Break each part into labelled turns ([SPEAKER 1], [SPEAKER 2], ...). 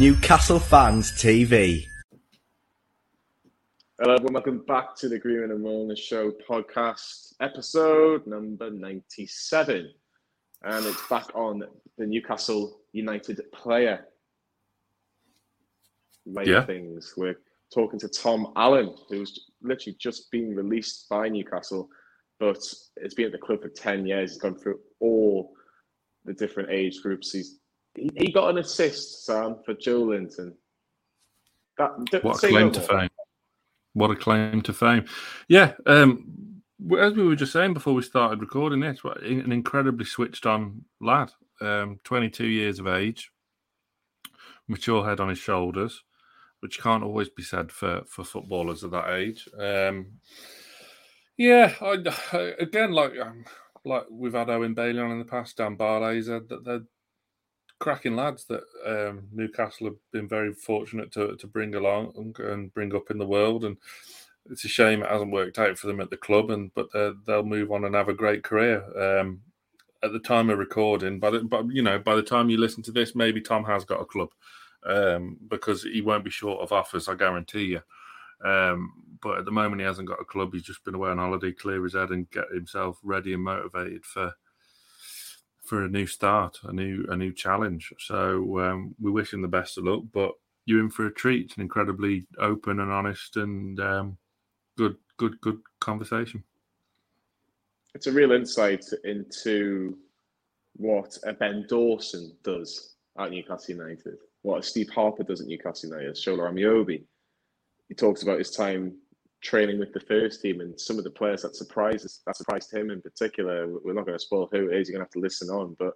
[SPEAKER 1] Newcastle Fans TV.
[SPEAKER 2] Hello, everyone. Welcome back to the Greenwood and Mulliner Show podcast, episode number 97. And it's back on the Newcastle United player way
[SPEAKER 3] Yeah.
[SPEAKER 2] things. We're talking to Tom Allan, who's literally just been released by Newcastle, but it's been at the club for 10 years. He's gone through all the different age groups. He's he, got an assist, Sam, for Joe Linton. That,
[SPEAKER 3] What a claim to fame. What a claim to fame. Yeah. Um, as we were just saying before we started recording this, an incredibly switched on lad. Um, 22 years of age, mature head on his shoulders, which can't always be said for, for footballers of that age. Um, yeah, I, again, like um, like we've had Owen Bailey on in the past, Dan Barlaser said that they're cracking lads that um, Newcastle have been very fortunate to to bring along and, bring up in the world, and it's a shame it hasn't worked out for them at the club, and but they'll move on and have a great career. Um, at the time of recording, but but you know, by the time you listen to this, maybe Tom has got a club um, because he won't be short of offers. I guarantee you. Um, but at the moment, he hasn't got a club. He's just been away on holiday, clear his head, and get himself ready and motivated for for a new start, a new a new challenge. So um, we wish him the best of luck. But you're in for a treat. It's an incredibly open and honest and um, good good good conversation.
[SPEAKER 2] it's a real insight into what a Ben Dawson does at Newcastle United, what a Steve Harper does at Newcastle United, Shola Ameobi. He talks about his time training with the first team and some of the players that surprises that surprised him in particular. We're not going to spoil who it is. You're going to have to listen on, but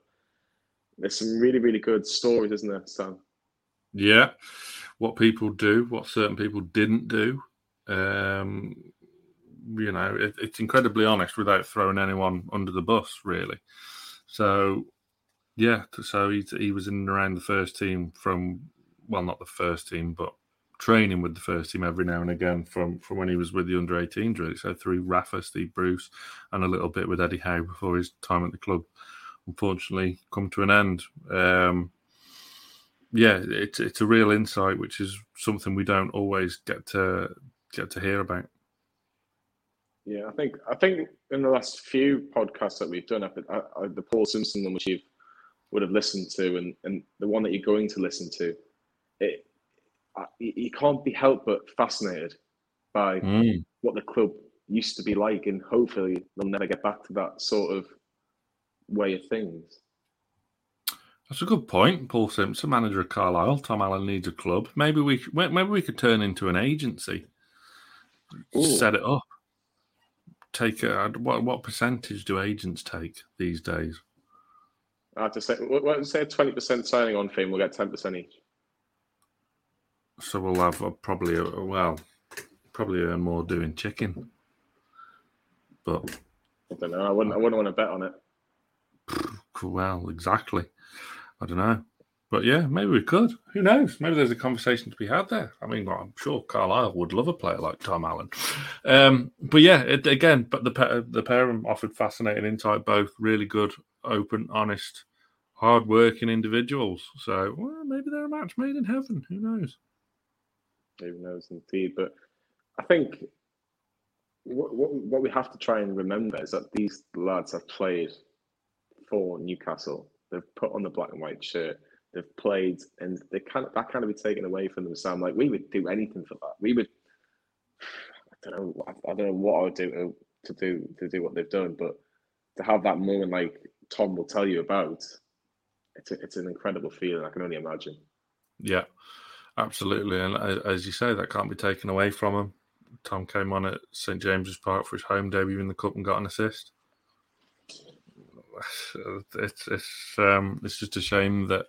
[SPEAKER 2] there's some really really good stories, isn't there, Sam?
[SPEAKER 3] Yeah, what people do, what certain people didn't do. Um, you know, it, it's incredibly honest without throwing anyone under the bus, really. So, yeah, so he he was in and around the first team from well, not the first team, but training with the first team every now and again from from when he was with the under 18 really. So through Rafa, Steve Bruce, and a little bit with Eddie Howe before his time at the club. Unfortunately, come to an end. Um, yeah, it's it's a real insight, which is something we don't always get to get to hear about.
[SPEAKER 2] Yeah, I think I think in the last few podcasts that we've done, I, I, the Paul Simpson one, which you would have listened to, and, and the one that you're going to listen to, it you can't be helped but fascinated by
[SPEAKER 3] Mm.
[SPEAKER 2] what the club used to be like, and hopefully they'll never get back to that sort of way of things.
[SPEAKER 3] That's a good point. Paul Simpson, manager of Carlisle. Tom Allan needs a club. Maybe we maybe we could turn into an agency,
[SPEAKER 2] Ooh.
[SPEAKER 3] set it up. Take a what what percentage do agents take these days?
[SPEAKER 2] I have to say, say twenty percent signing on fee, we'll get ten percent each.
[SPEAKER 3] So we'll have a, probably a, well, probably earn more doing chicken. But
[SPEAKER 2] I don't know. I wouldn't. I wouldn't want to bet on it.
[SPEAKER 3] Well, exactly. I don't know. But yeah, maybe we could. Who knows? Maybe there's a conversation to be had there. I mean, well, I'm sure Carlisle would love a player like Tom Allan. Um, but yeah, it, again, but the pair, the pair of them offered fascinating insight. Both really good, open, honest, hard-working individuals. So well, maybe they're a match made in heaven. Who knows?
[SPEAKER 2] Who knows, indeed. But I think what, what, what we have to try and remember is that these lads have played for Newcastle. They've put on the black and white shirt. They've played, and they can't that can't be taken away from them. So I'm like we would do anything for that. We would. I don't know. I, don't know what I would do to, to do to do what they've done, but to have that moment like Tom will tell you about, it's a, it's an incredible feeling. I can only imagine.
[SPEAKER 3] Yeah, absolutely. And as you say, that can't be taken away from him. Tom came on at St James's Park for his home debut in the cup and got an assist. It's it's um, it's just a shame that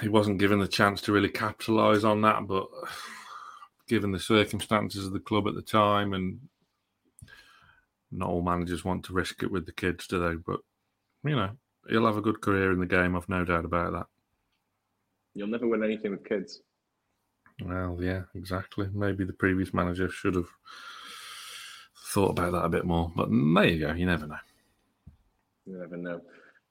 [SPEAKER 3] he wasn't given the chance to really capitalise on that. But given the circumstances of the club at the time, and not all managers want to risk it with the kids, do they? But you know, he'll have a good career in the game. I've no doubt about that.
[SPEAKER 2] You'll never win anything with kids.
[SPEAKER 3] Well, yeah, exactly. Maybe the previous manager should have thought about that a bit more. But there you go. You never know.
[SPEAKER 2] You never know.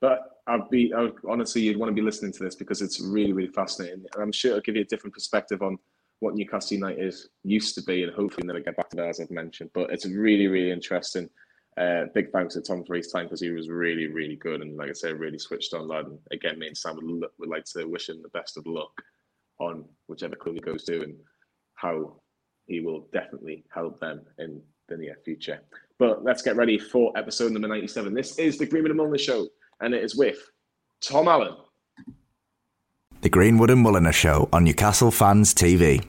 [SPEAKER 2] But I'd be I would, honestly, you'd want to be listening to this because it's really, really fascinating, and I'm sure it'll give you a different perspective on what Newcastle United used to be, and hopefully they'll get back to that as I've mentioned. But it's really, really interesting. Uh, big thanks to Tom for his time because he was really, really good and, like I said, really switched on. And again, me and Sam would, would like to wish him the best of luck on whichever club he goes to and how he will definitely help them in the near future. But let's get ready for episode number 97. This is the Greenwood and Mulliner Show, and it is with Tom Allan.
[SPEAKER 1] The Greenwood and Mulliner Show on Newcastle Fans TV.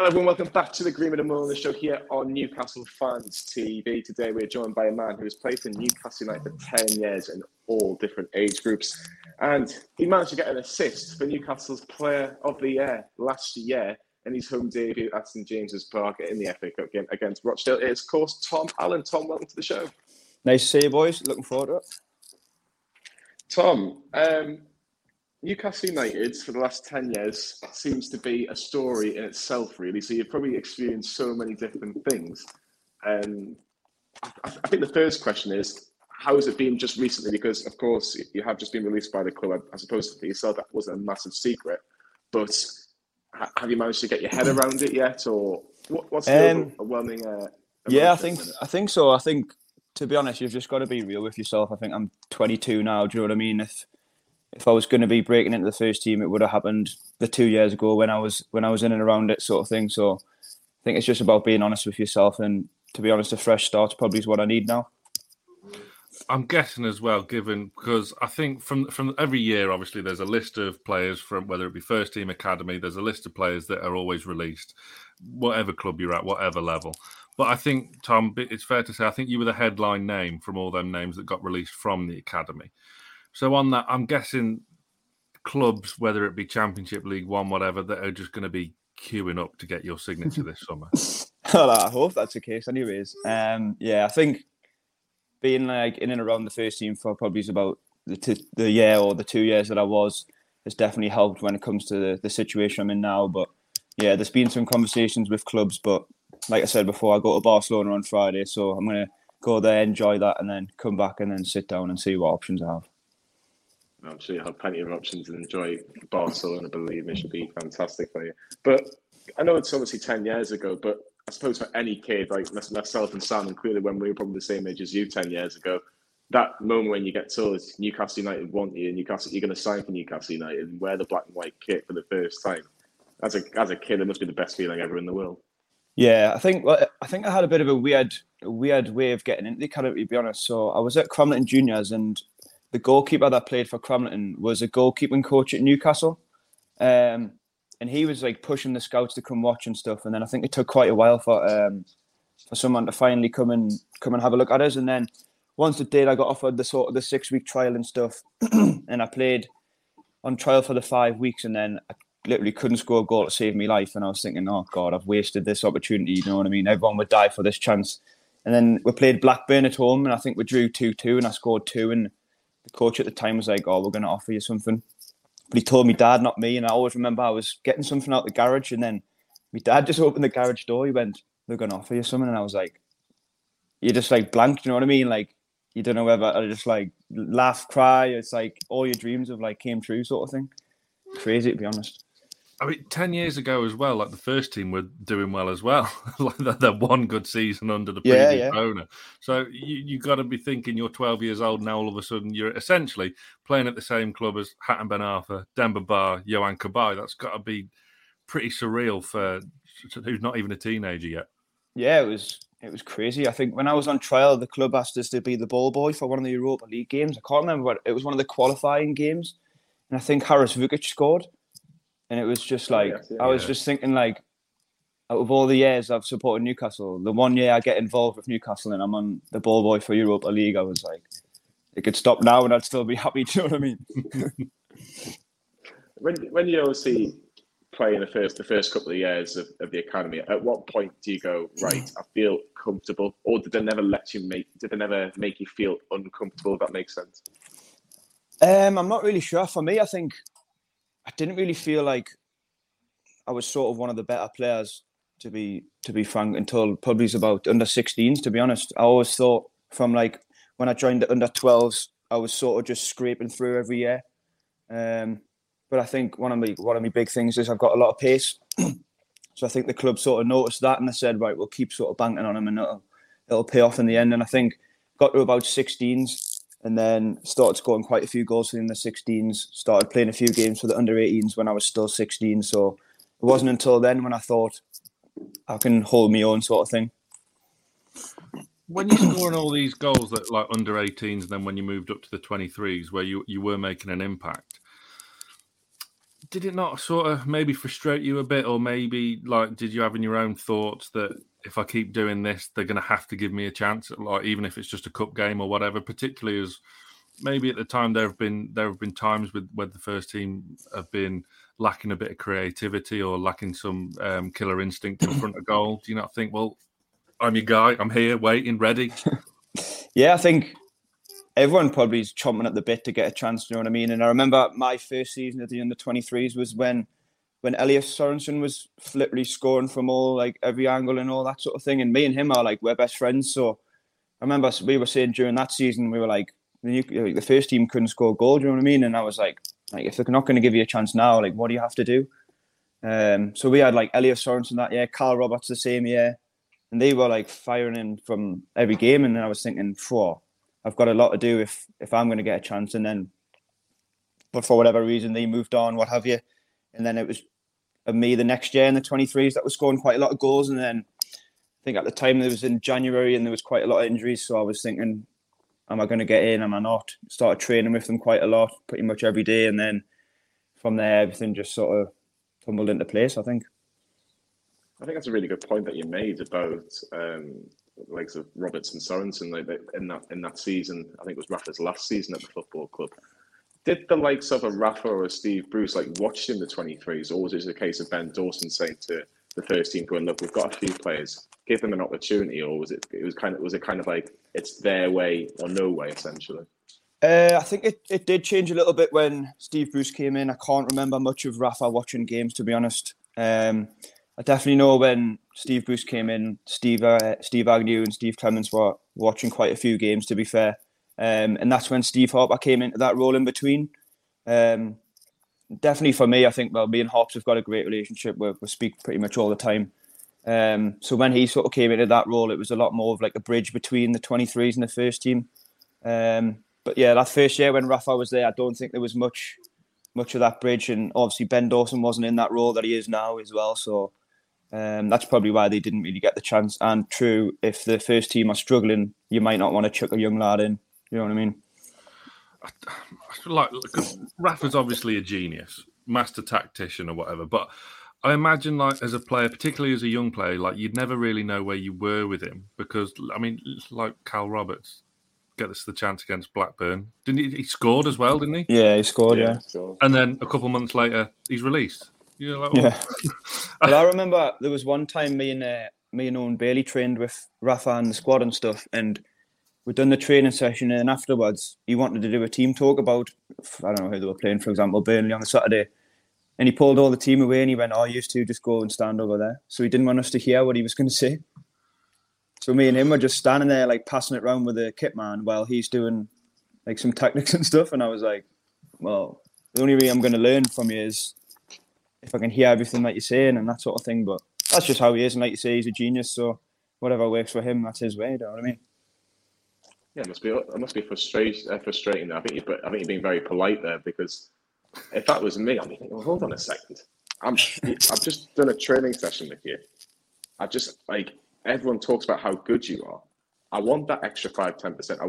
[SPEAKER 2] Hello, everyone. Welcome back to the Greenwood and Mulliner Show here on Newcastle Fans TV. Today, we're joined by a man who has played for Newcastle United for 10 years in all different age groups. And he managed to get an assist for Newcastle's Player of the Year last year in his home debut at St James's Park in the FA Cup game against Rochdale. It is, of course, Tom Allan. Tom, welcome to the show.
[SPEAKER 4] Nice to see you, boys. Looking forward to it.
[SPEAKER 2] Tom, um, Newcastle United for the last 10 years seems to be a story in itself, really. So you've probably experienced so many different things. Um, I, I think the first question is how has it been just recently? Because, of course, you have just been released by the club. I suppose for yourself, that wasn't a massive secret. But have you managed to get your head around it yet? Or what, what's the um, overwhelming. Uh,
[SPEAKER 4] yeah, I think, I think so. I think, to be honest, you've just got to be real with yourself. I think I'm 22 now. Do you know what I mean? If if I was going to be breaking into the first team, it would have happened the two years ago when I was when I was in and around it, sort of thing. So I think it's just about being honest with yourself, and to be honest, a fresh start probably is what I need now.
[SPEAKER 3] I'm guessing as well, given because I think from from every year, obviously, there's a list of players from whether it be first team academy. There's a list of players that are always released, whatever club you're at, whatever level. But I think Tom, it's fair to say, I think you were the headline name from all them names that got released from the academy. So on that, I'm guessing clubs, whether it be Championship, League One, whatever, that are just going to be queuing up to get your signature this summer.
[SPEAKER 4] well, I hope that's the case, anyways. Um, yeah, I think being like in and around the first team for probably about the, t- the year or the two years that I was has definitely helped when it comes to the, the situation I'm in now. But yeah, there's been some conversations with clubs, but like I said before, I go to Barcelona on Friday, so I'm gonna go there, enjoy that, and then come back and then sit down and see what options I have.
[SPEAKER 2] I'm sure you'll have plenty of options and enjoy Barcelona. I believe me, should be fantastic for you. But I know it's obviously ten years ago, but I suppose for any kid like myself and Sam, and clearly when we were probably the same age as you ten years ago, that moment when you get told Newcastle United want you, and Newcastle you're going to sign for Newcastle United and wear the black and white kit for the first time. As a as a kid, it must be the best feeling ever in the world.
[SPEAKER 4] Yeah, I think I think I had a bit of a weird weird way of getting into the academy. To be honest, so I was at Cramlington Juniors, and the goalkeeper that played for Cramlington was a goalkeeping coach at Newcastle. Um, and he was like pushing the scouts to come watch and stuff. And then I think it took quite a while for um, for someone to finally come and come and have a look at us. And then once it did, I got offered the sort of the six week trial and stuff. and I played on trial for the five weeks, and then I literally couldn't score a goal to save my life. And I was thinking, oh god, I've wasted this opportunity. You know what I mean? Everyone would die for this chance. And then we played Blackburn at home, and I think we drew two two, and I scored two. And the coach at the time was like, "Oh, we're going to offer you something," but he told me dad, not me. And I always remember I was getting something out the garage, and then my dad just opened the garage door. He went, "They're going to offer you something," and I was like, "You're just like blank." You know what I mean? Like you don't know whether I just like laugh, cry. It's like all your dreams of like came true, sort of thing. Crazy to be honest.
[SPEAKER 3] I mean, ten years ago as well, like the first team were doing well as well. like that one good season under the previous yeah, yeah. owner. So you you got to be thinking you're 12 years old now. All of a sudden, you're essentially playing at the same club as Hatem Ben Arfa, Demba Ba, Yohan Cabaye. That's got to be pretty surreal for who's not even a teenager yet.
[SPEAKER 4] Yeah, it was it was crazy. I think when I was on trial, the club asked us to be the ball boy for one of the Europa League games. I can't remember what it was. One of the qualifying games, and I think Haris Vuckic scored and it was just oh, like yes, yeah, I was yeah. just thinking like out of all the years I've supported Newcastle, the one year I get involved with Newcastle and I'm on the ball boy for Europa League, I was like, it could stop now and I'd still be happy. Do you know what I mean?
[SPEAKER 2] when when you obviously play in the first the first couple of years of, of the academy, at what point do you go right? I feel comfortable, or did they never let you make? Did they never make you feel uncomfortable? If that makes sense.
[SPEAKER 4] Um, I'm not really sure. For me, I think I didn't really feel like I was sort of one of the better players to be to be frank until probably about under 16s to be honest I always thought from like when I joined the under 12s, I was sort of just scraping through every year. Um, but I think one of my one of my big things is I've got a lot of pace. so I think the club sort of noticed that and they said, right, we'll keep sort of banking on him and it'll, it'll pay off in the end. And I think got to about 16s and then started scoring quite a few goals in the 16s. Started playing a few games for the under 18s when I was still 16. So it wasn't until then when I thought I can hold my own sort of thing.
[SPEAKER 3] When you're scoring all these goals that like under 18s, and then when you moved up to the 23s, where you you were making an impact, did it not sort of maybe frustrate you a bit, or maybe like did you have in your own thoughts that if I keep doing this, they're going to have to give me a chance, like even if it's just a cup game or whatever. Particularly as maybe at the time there have been there have been times with where the first team have been lacking a bit of creativity or lacking some um, killer instinct in front of goal. Do you not think, well, I'm your guy, I'm here, waiting, ready?
[SPEAKER 4] yeah, I think everyone probably is chomping at the bit to get a chance. You know what I mean? And I remember my first season at the under 23s was when when Elias Sorensen was literally scoring from all like every angle and all that sort of thing. And me and him are like we're best friends. So I remember we were saying during that season we were like the, first team couldn't score goal. Do you know what I mean? And I was like, like if they're not going to give you a chance now, like what do you have to do? Um, so we had like Elias Sorensen that year, Cal Roberts the same year, and they were like firing in from every game. And then I was thinking, for I've got a lot to do if if I'm going to get a chance. And then, but for whatever reason, they moved on, what have you. And then it was me the next year in the 23s that was scoring quite a lot of goals. And then I think at the time it was in January and there was quite a lot of injuries. So I was thinking, am I going to get in? Am I not? Started training with them quite a lot, pretty much every day. And then from there, everything just sort of tumbled into place, I think.
[SPEAKER 2] I think that's a really good point that you made about um, likes of Roberts and Sorensen. Like in that in that season, I think it was Rafa's last season at the football club did the likes of a Rafa or a Steve Bruce like watch in the 23s, or was it a case of Ben Dawson saying to the first team, going, "Look, we've got a few players, give them an opportunity," or was it it was kind of was it kind of like it's their way or no way essentially?
[SPEAKER 4] Uh, I think it, it did change a little bit when Steve Bruce came in. I can't remember much of Rafa watching games, to be honest. Um, I definitely know when Steve Bruce came in, Steve uh, Steve Agnew and Steve Clemence were watching quite a few games. To be fair, um, and that's when Steve Harper came into that role in between. Um, definitely for me, I think, well, me and Hops have got a great relationship. We, we speak pretty much all the time. Um, so when he sort of came into that role, it was a lot more of like a bridge between the 23s and the first team. Um, but yeah, that first year when Rafa was there, I don't think there was much much of that bridge. And obviously Ben Dawson wasn't in that role that he is now as well. So um, that's probably why they didn't really get the chance. And true, if the first team are struggling, you might not want to chuck a young lad in. You know what I mean?
[SPEAKER 3] Like, Rafa's obviously a genius, master tactician or whatever, but I imagine, like, as a player, particularly as a young player, like, you'd never really know where you were with him because, I mean, like Cal Roberts, get us the chance against Blackburn. Didn't he? He scored as well, didn't he?
[SPEAKER 4] Yeah, he scored. Yeah.
[SPEAKER 2] yeah.
[SPEAKER 3] And then a couple months later, he's released.
[SPEAKER 4] You're like, oh. Yeah. but I remember there was one time me and uh, me and Owen Bailey trained with Rafa and the squad and stuff, and we'd done the training session, and afterwards he wanted to do a team talk about I don't know who they were playing, for example, Burnley on the Saturday. And he pulled all the team away and he went, Oh, you used to just go and stand over there. So he didn't want us to hear what he was going to say. So me and him were just standing there, like passing it around with the kit man while he's doing like some tactics and stuff. And I was like, Well, the only way I'm going to learn from you is if I can hear everything that you're saying and that sort of thing. But that's just how he is. And like you say, he's a genius. So whatever works for him, that's his way. Do You know what I mean?
[SPEAKER 2] Yeah, it must be it must be frustrating. Uh, frustrating. I think you, I think you're being very polite there because if that was me, I'd be thinking, well, hold on a second. I'm I've just done a training session with you. I just like everyone talks about how good you are. I want that extra five ten percent.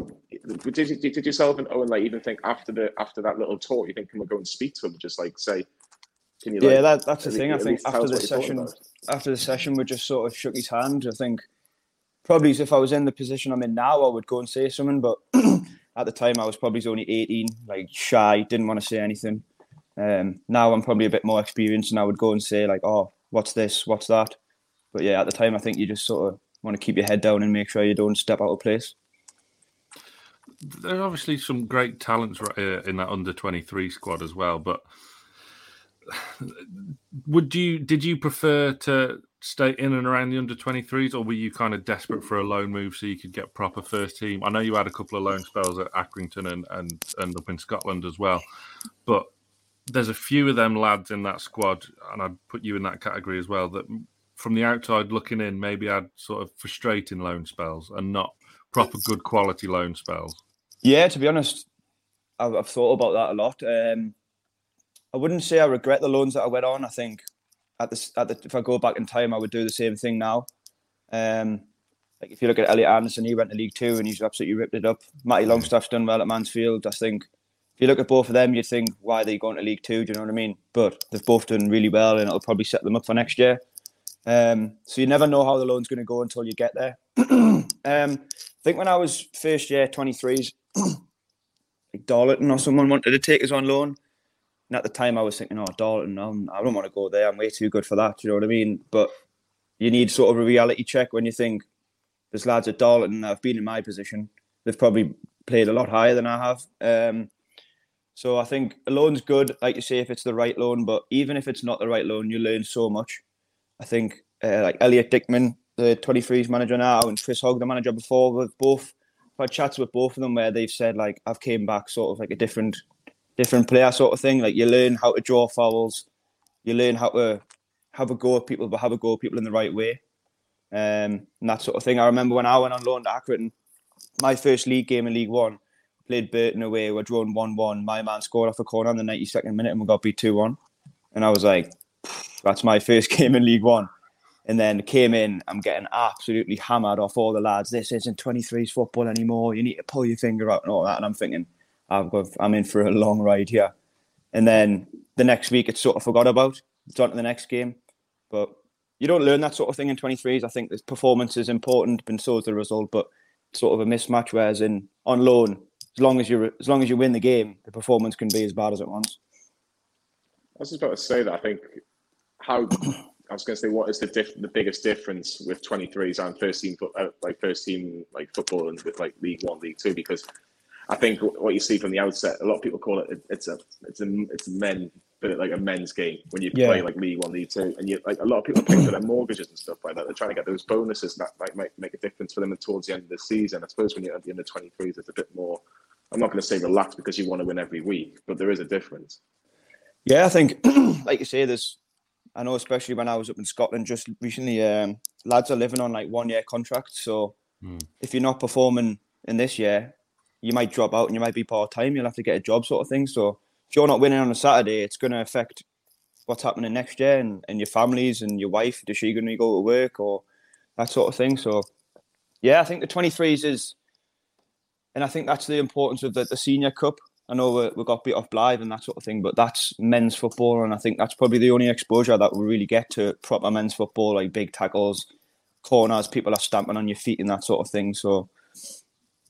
[SPEAKER 2] Did you, did yourself and Owen like even think after the after that little talk, you think can we go and speak to him? Just like say,
[SPEAKER 4] can you? Like, yeah, that, that's the thing. I think after the session, after the session, we just sort of shook his hand. I think probably if I was in the position I'm in now, I would go and say something. But at the time, I was probably only 18, like shy, didn't want to say anything. Um, now I'm probably a bit more experienced, and I would go and say like, "Oh, what's this? What's that?" But yeah, at the time, I think you just sort of want to keep your head down and make sure you don't step out of place.
[SPEAKER 3] There's obviously some great talents right in that under 23 squad as well, but would you did you prefer to stay in and around the under 23s, or were you kind of desperate for a loan move so you could get proper first team? I know you had a couple of loan spells at Accrington and, and, and up in Scotland as well, but there's a few of them lads in that squad, and I'd put you in that category as well, that from the outside looking in, maybe had sort of frustrating loan spells and not proper good quality loan spells.
[SPEAKER 4] Yeah, to be honest, I've, I've thought about that a lot. Um, I wouldn't say I regret the loans that I went on. I think at the, at the if I go back in time, I would do the same thing now. Um, like if you look at Elliot Anderson, he went to League Two and he's absolutely ripped it up. Matty Longstaff's done well at Mansfield. I think if you look at both of them, you'd think why are they going to League Two? Do you know what I mean? But they've both done really well, and it'll probably set them up for next year. Um, so you never know how the loan's going to go until you get there. um, I think when I was first year 23s, like Darlington or someone wanted to take us on loan. And at the time, I was thinking, oh, Darlington, um, I don't want to go there. I'm way too good for that. You know what I mean? But you need sort of a reality check when you think there's lads at Darlington that have been in my position. They've probably played a lot higher than I have. Um, so I think a loan's good, like you say, if it's the right loan. But even if it's not the right loan, you learn so much. I think uh, like Elliot Dickman, the 23s manager now, and Chris Hogg, the manager before, with both I've had chats with both of them where they've said like I've came back sort of like a different different player sort of thing. Like you learn how to draw fouls, you learn how to have a go at people, but have a go at people in the right way, um, and that sort of thing. I remember when I went on loan to Accrington, my first league game in League One, played Burton away. We're drawn one-one. My man scored off a corner in the ninety-second minute, and we got beat two-one. And I was like, that's my first game in League One. And then came in, I'm getting absolutely hammered off all the lads. This isn't 23s football anymore. You need to pull your finger out and all that. And I'm thinking, I've got, I'm in for a long ride here. And then the next week, it's sort of forgot about. It's on to the next game. But you don't learn that sort of thing in 23s. I think the performance is important, and so is the result. But sort of a mismatch. Whereas in on loan, as long as you as long as you win the game, the performance can be as bad as it wants.
[SPEAKER 2] I was just about to say that I think how I was going to say what is the diff- the biggest difference with 23s and first team uh, like first team like football and with like League One, League Two because I think what you see from the outset, a lot of people call it it's a it's a it's a men but like a men's game when you yeah. play like League One, League Two, and you like a lot of people pay for their mortgages and stuff like that. They're trying to get those bonuses that like might make a difference for them And towards the end of the season. I suppose when you're at the end of 23s, it's a bit more. I'm not going to say relaxed because you want to win every week, but there is a difference.
[SPEAKER 4] Yeah, I think, like you say, there's. I know, especially when I was up in Scotland just recently, um, lads are living on like one year contracts. So mm. if you're not performing in this year, you might drop out and you might be part time. You'll have to get a job, sort of thing. So if you're not winning on a Saturday, it's going to affect what's happening next year and, and your families and your wife. Is she going to go to work or that sort of thing? So, yeah, I think the 23s is, and I think that's the importance of the, the senior cup. I know we, got beat off Blyth and that sort of thing, but that's men's football, and I think that's probably the only exposure that we really get to proper men's football, like big tackles, corners, people are stamping on your feet and that sort of thing. So,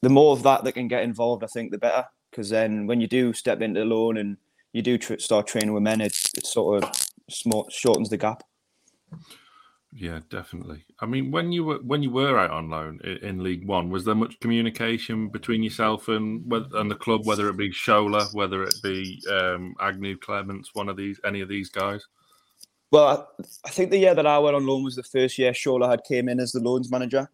[SPEAKER 4] the more of that that can get involved, I think, the better because then when you do step into the loan and you do tr- start training with men, it, it sort of small, shortens the gap.
[SPEAKER 3] Yeah, definitely. I mean, when you were when you were out on loan in, League One, was there much communication between yourself and and the club, whether it be Shola, whether it be um, Agnew, Clemence, one of these, any of these guys?
[SPEAKER 4] Well, I, I think the year that I went on loan was the first year Shola had came in as the loans manager,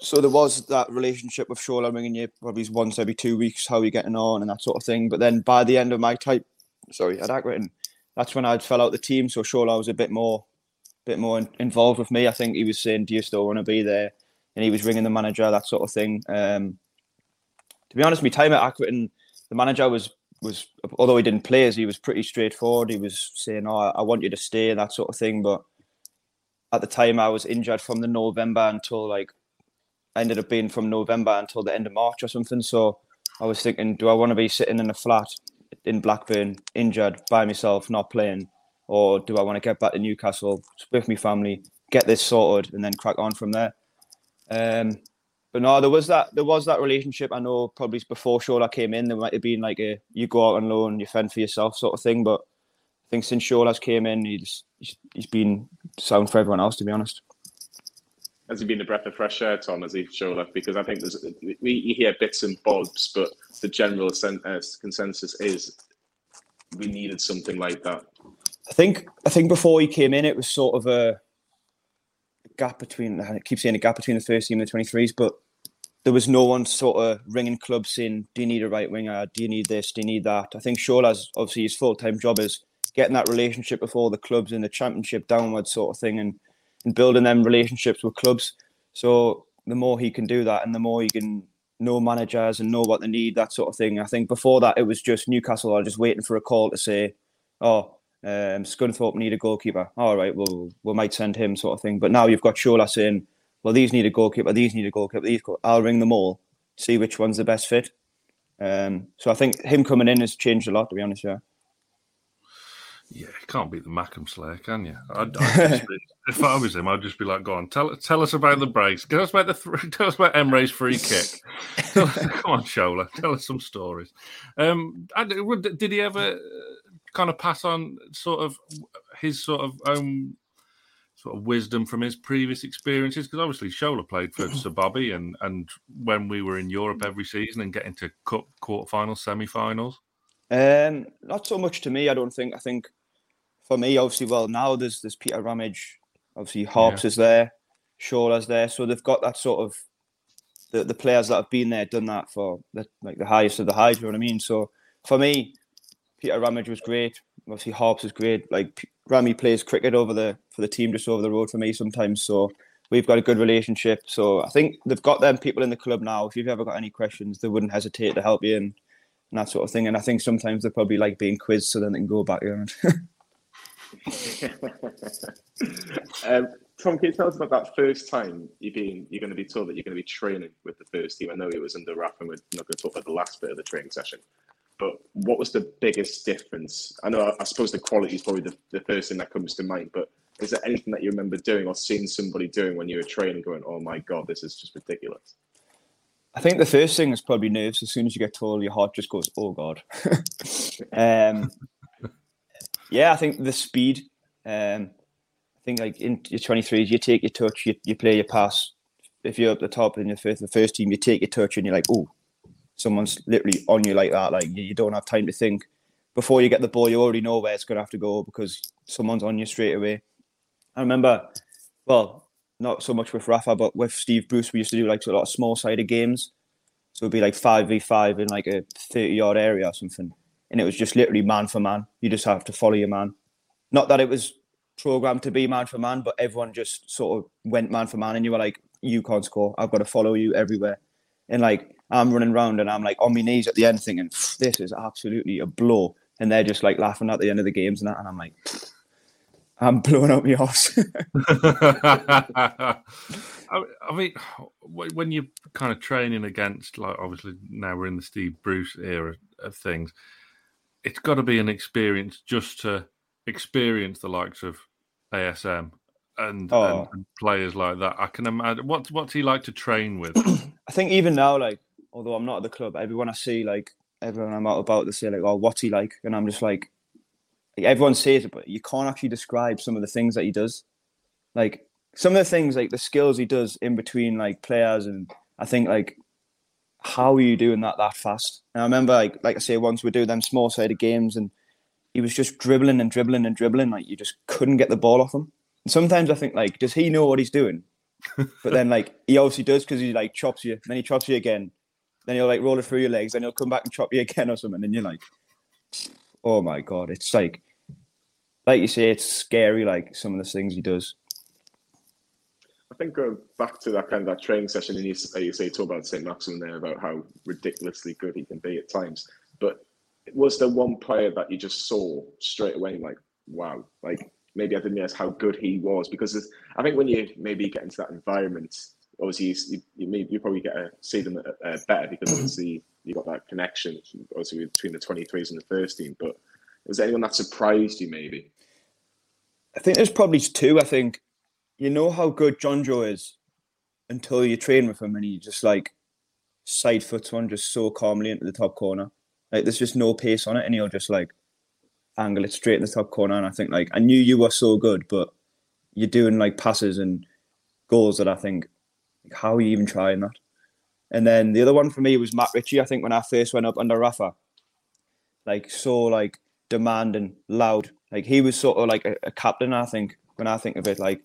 [SPEAKER 4] so there was that relationship with Shola ringing you probably once every two weeks, how are you getting on and that sort of thing. But then by the end of my type, sorry, at Accrington, that's when I'd fell out the team. So Shola was a bit more, bit more in, involved with me. I think he was saying, "Do you still want to be there?" And he was ringing the manager, that sort of thing. Um, to be honest, my time at Accrington, the manager was was although he didn't play as he was pretty straightforward. He was saying, "Oh, I want you to stay," and that sort of thing. But at the time, I was injured from the November until like ended up being from November until the end of March or something. So I was thinking, do I want to be sitting in a flat in Blackburn, injured by myself, not playing, or do I want to get back to Newcastle with my family, get this sorted, and then crack on from there? Um, but no, there was that there was that relationship. I know probably before Shola came in, there might have been like a you go out on loan, you fend for yourself sort of thing. But I think since Shola's came in, he's he's been sound for everyone else, to be honest
[SPEAKER 2] has he been a breath of fresh air, Tom, as he showed up? Because I think there's we hear bits and bobs, but the general uh, consensus is we needed something like that.
[SPEAKER 4] I think I think before he came in, it was sort of a gap between. I keep saying a gap between the first team and the twenty threes, but there was no one sort of ringing clubs saying, "Do you need a right winger? Do you need this? Do you need that?" I think Shola's obviously his full time job is getting that relationship with all the clubs in the championship downward sort of thing, and and building them relationships with clubs. So the more he can do that, and the more he can know managers and know what they need, that sort of thing. I think before that, it was just Newcastle are just waiting for a call to say, "Oh, um, Scunthorpe need a goalkeeper. All right, well, we might send him, sort of thing." But now you've got Shola saying well, these need a goalkeeper, these need a goalkeeper, these. Go-. I'll ring them all, see which one's the best fit. Um, so I think him coming in has changed a lot, to be honest. Yeah.
[SPEAKER 3] Yeah, you can't beat the Mackem Slayer, can you? I'd, I'd be, if I was him, I'd just be like, "Go on, tell tell us about the breaks. Tell us about the th- tell us about Emre's free kick. Us, come on, Shola, tell us some stories." Um, did he ever uh, kind of pass on sort of his sort of own sort of wisdom from his previous experiences? Because obviously Shola played for Sir Bobby, and and when we were in Europe every season and getting to cup quarterfinals, semi-finals.
[SPEAKER 4] Um, not so much to me. I don't think. I think for me, obviously, well now there's there's Peter Ramage, obviously Harps yeah. is there, Shola's there, so they've got that sort of the, the players that have been there, done that for the, like the highest of the highs. You know what I mean? So for me, Peter Ramage was great. Obviously, Harps is great. Like Rami plays cricket over the for the team just over the road for me sometimes. So we've got a good relationship. So I think they've got them people in the club now. If you've ever got any questions, they wouldn't hesitate to help you and, and that sort of thing. And I think sometimes they're probably like being quizzed so then they can go back on
[SPEAKER 2] um, Tom, can you tell us about that first time you been you're going to be told that you're going to be training with the first team? I know it was under wrap, and we're not going to talk about the last bit of the training session. But what was the biggest difference? I know, I suppose the quality is probably the, the first thing that comes to mind, but is there anything that you remember doing or seeing somebody doing when you were training going, oh my God, this is just ridiculous?
[SPEAKER 4] I think the first thing is probably nerves. As soon as you get told, your heart just goes, oh God. um, yeah, I think the speed. Um, I think like in your 23s, you take your touch, you, you play your pass. If you're up the top in your first, the first team, you take your touch and you're like, oh, someone's literally on you like that. Like you don't have time to think. Before you get the ball, you already know where it's going to have to go because someone's on you straight away. I remember, well, not so much with Rafa, but with Steve Bruce, we used to do like a lot of small sided games. So it'd be like 5v5 in like a 30 yard area or something. And it was just literally man for man. You just have to follow your man. Not that it was programmed to be man for man, but everyone just sort of went man for man and you were like, you can't score. I've got to follow you everywhere. And like I'm running around and I'm like on my knees at the end thinking, this is absolutely a blow. And they're just like laughing at the end of the games and that. And I'm like, I'm blowing up my horse.
[SPEAKER 3] I mean, when you're kind of training against, like, obviously now we're in the Steve Bruce era of things, it's got to be an experience just to experience the likes of ASM and, oh. and, players like that. I can imagine. What's what's he like to train with?
[SPEAKER 4] I think even now, like although I'm not at the club, everyone I see, like everyone I'm out about, they say like, "Oh, what's he like?" And I'm just like, like everyone says it, but you can't actually describe some of the things that he does. Like some of the things, like the skills he does in between like players, and I think like, how are you doing that that fast? And I remember, like, like I say, once we do them small sided games, and he was just dribbling and dribbling and dribbling, like you just couldn't get the ball off him. And sometimes I think, like, does he know what he's doing? but then, like, he obviously does because he like chops you, then he chops you again, then he'll like roll it through your legs, then he'll come back and chop you again or something, and you're like, oh my god, it's like, like you say, it's scary. Like some of the things he does.
[SPEAKER 2] I think going back to that kind of that training session, and you, you say talk about St. Maximin there about how ridiculously good he can be at times. But was there one player that you just saw straight away, like, wow, like maybe I didn't realize how good he was? Because I think when you maybe get into that environment, obviously you, you, you probably get to see them uh, better because obviously you got that connection obviously between the 23s and the first team. But was there anyone that surprised you maybe?
[SPEAKER 4] I think there's probably two. I think you know how good Jonjo is until you train with him and he just like side foots one just so calmly into the top corner. Like there's just no pace on it and he'll just like angle it straight in the top corner. And I think like I knew you were so good, but you're doing like passes and goals that I think like, how are you even trying that? And then the other one for me was Matt Ritchie. I think when I first went up under Rafa, like so like demanding, loud. Like he was sort of like a, a captain. I think when I think of it, like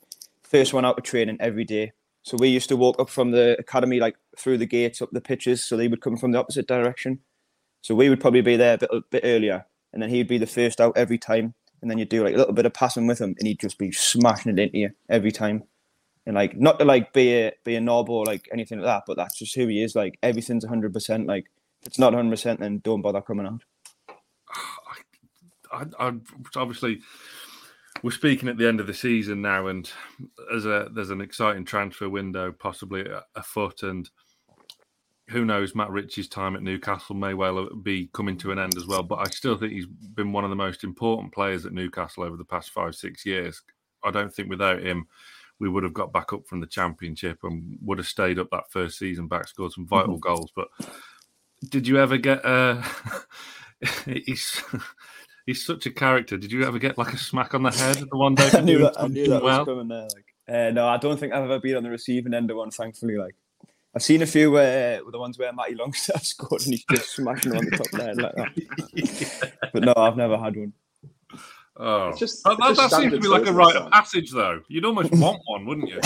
[SPEAKER 4] first one out of training every day. So we used to walk up from the academy, like through the gates up the pitches, so they would come from the opposite direction. So we would probably be there a bit, a bit earlier, and then he'd be the first out every time. And then you'd do like a little bit of passing with him, and he'd just be smashing it into you every time. And like not to like be a be a knob or like anything like that, but that's just who he is. Like everything's hundred percent. Like if it's not hundred percent, then don't bother coming out.
[SPEAKER 3] I, I, obviously we're speaking at the end of the season now, and as a there's an exciting transfer window possibly afoot, and who knows, Matt Ritchie's time at Newcastle may well be coming to an end as well. But I still think he's been one of the most important players at Newcastle over the past five six years. I don't think without him we would have got back up from the championship and would have stayed up that first season back, scored some vital mm-hmm. goals. But did you ever get? Uh, he's he's such a character. Did you ever get like a smack on the head the one day?
[SPEAKER 4] I knew that. I knew that well? was coming there. Like, uh, no, I don't think I've ever been on the receiving end of one. Thankfully, like I've seen a few where uh, the ones where Matty Longstaff scored and he's just smashing on the top of the head like that. yeah. But no, I've never had one.
[SPEAKER 3] Oh, just, that, that seems to be like a rite of passage, though. You'd almost want one, wouldn't you?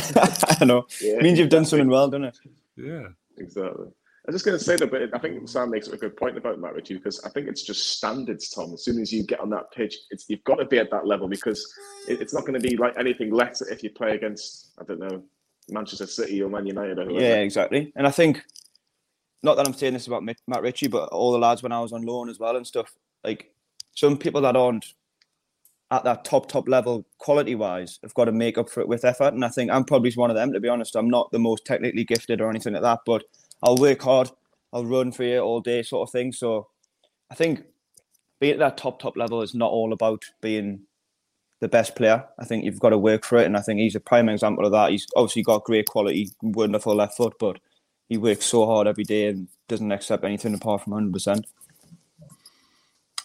[SPEAKER 4] I know. Yeah, it means you've done something well, doesn't it?
[SPEAKER 3] Yeah,
[SPEAKER 2] exactly. I was just going to say that, but I think Sam makes a good point about Matt Ritchie because I think it's just standards, Tom. As soon as you get on that pitch, it's you've got to be at that level because it, it's not going to be like anything less if you play against I don't know Manchester City or Man United. Or
[SPEAKER 4] yeah, exactly. And I think not that I'm saying this about Matt Ritchie, but all the lads when I was on loan as well and stuff. Like some people that aren't at that top top level quality wise have got to make up for it with effort, and I think I'm probably one of them. To be honest, I'm not the most technically gifted or anything like that, but I'll work hard, I'll run for you all day, sort of thing. So I think being at that top top level is not all about being the best player. I think you've got to work for it, and I think he's a prime example of that. He's obviously got great quality, wonderful left foot, but he works so hard every day and doesn't accept anything apart from hundred percent.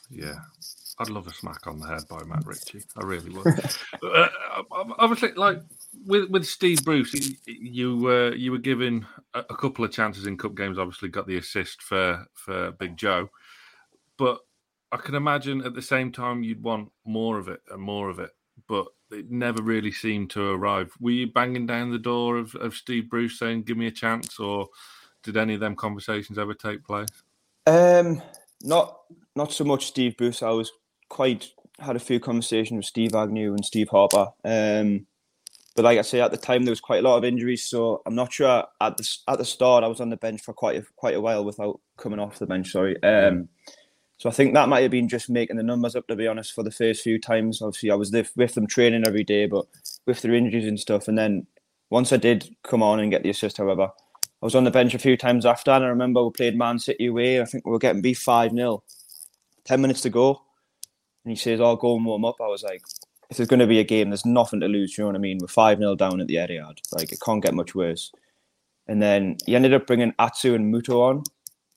[SPEAKER 3] Yeah, I'd love a smack on the head by Matt Ritchie. I really would. uh, obviously, like with with Steve Bruce, you were uh, you were given a, a, couple of chances in cup games. Obviously, got the assist for for Big Joe, but I can imagine at the same time you'd want more of it and more of it, but it never really seemed to arrive. Were you banging down the door of, of Steve Bruce saying, "Give me a chance," or did any of them conversations ever take place?
[SPEAKER 4] Um, not not so much Steve Bruce. I was quite had a few conversations with Steve Agnew and Steve Harper. Um, but like I say, at the time there was quite a lot of injuries, so I'm not sure. At the at the start, I was on the bench for quite a, quite a while without coming off the bench. Sorry. Um, so I think that might have been just making the numbers up, to be honest, for the first few times. Obviously, I was with them training every day, but with their injuries and stuff. And then once I did come on and get the assist, however, I was on the bench a few times after. And I remember we played Man City away. I think we were getting beat 5 0. 10 minutes to go. And he says, I'll oh, go and warm up. I was like, if there's going to be a game, there's nothing to lose. You know what I mean? We're 5 0 down at the Etihad. Like, it can't get much worse. And then he ended up bringing Atsu and Muto on.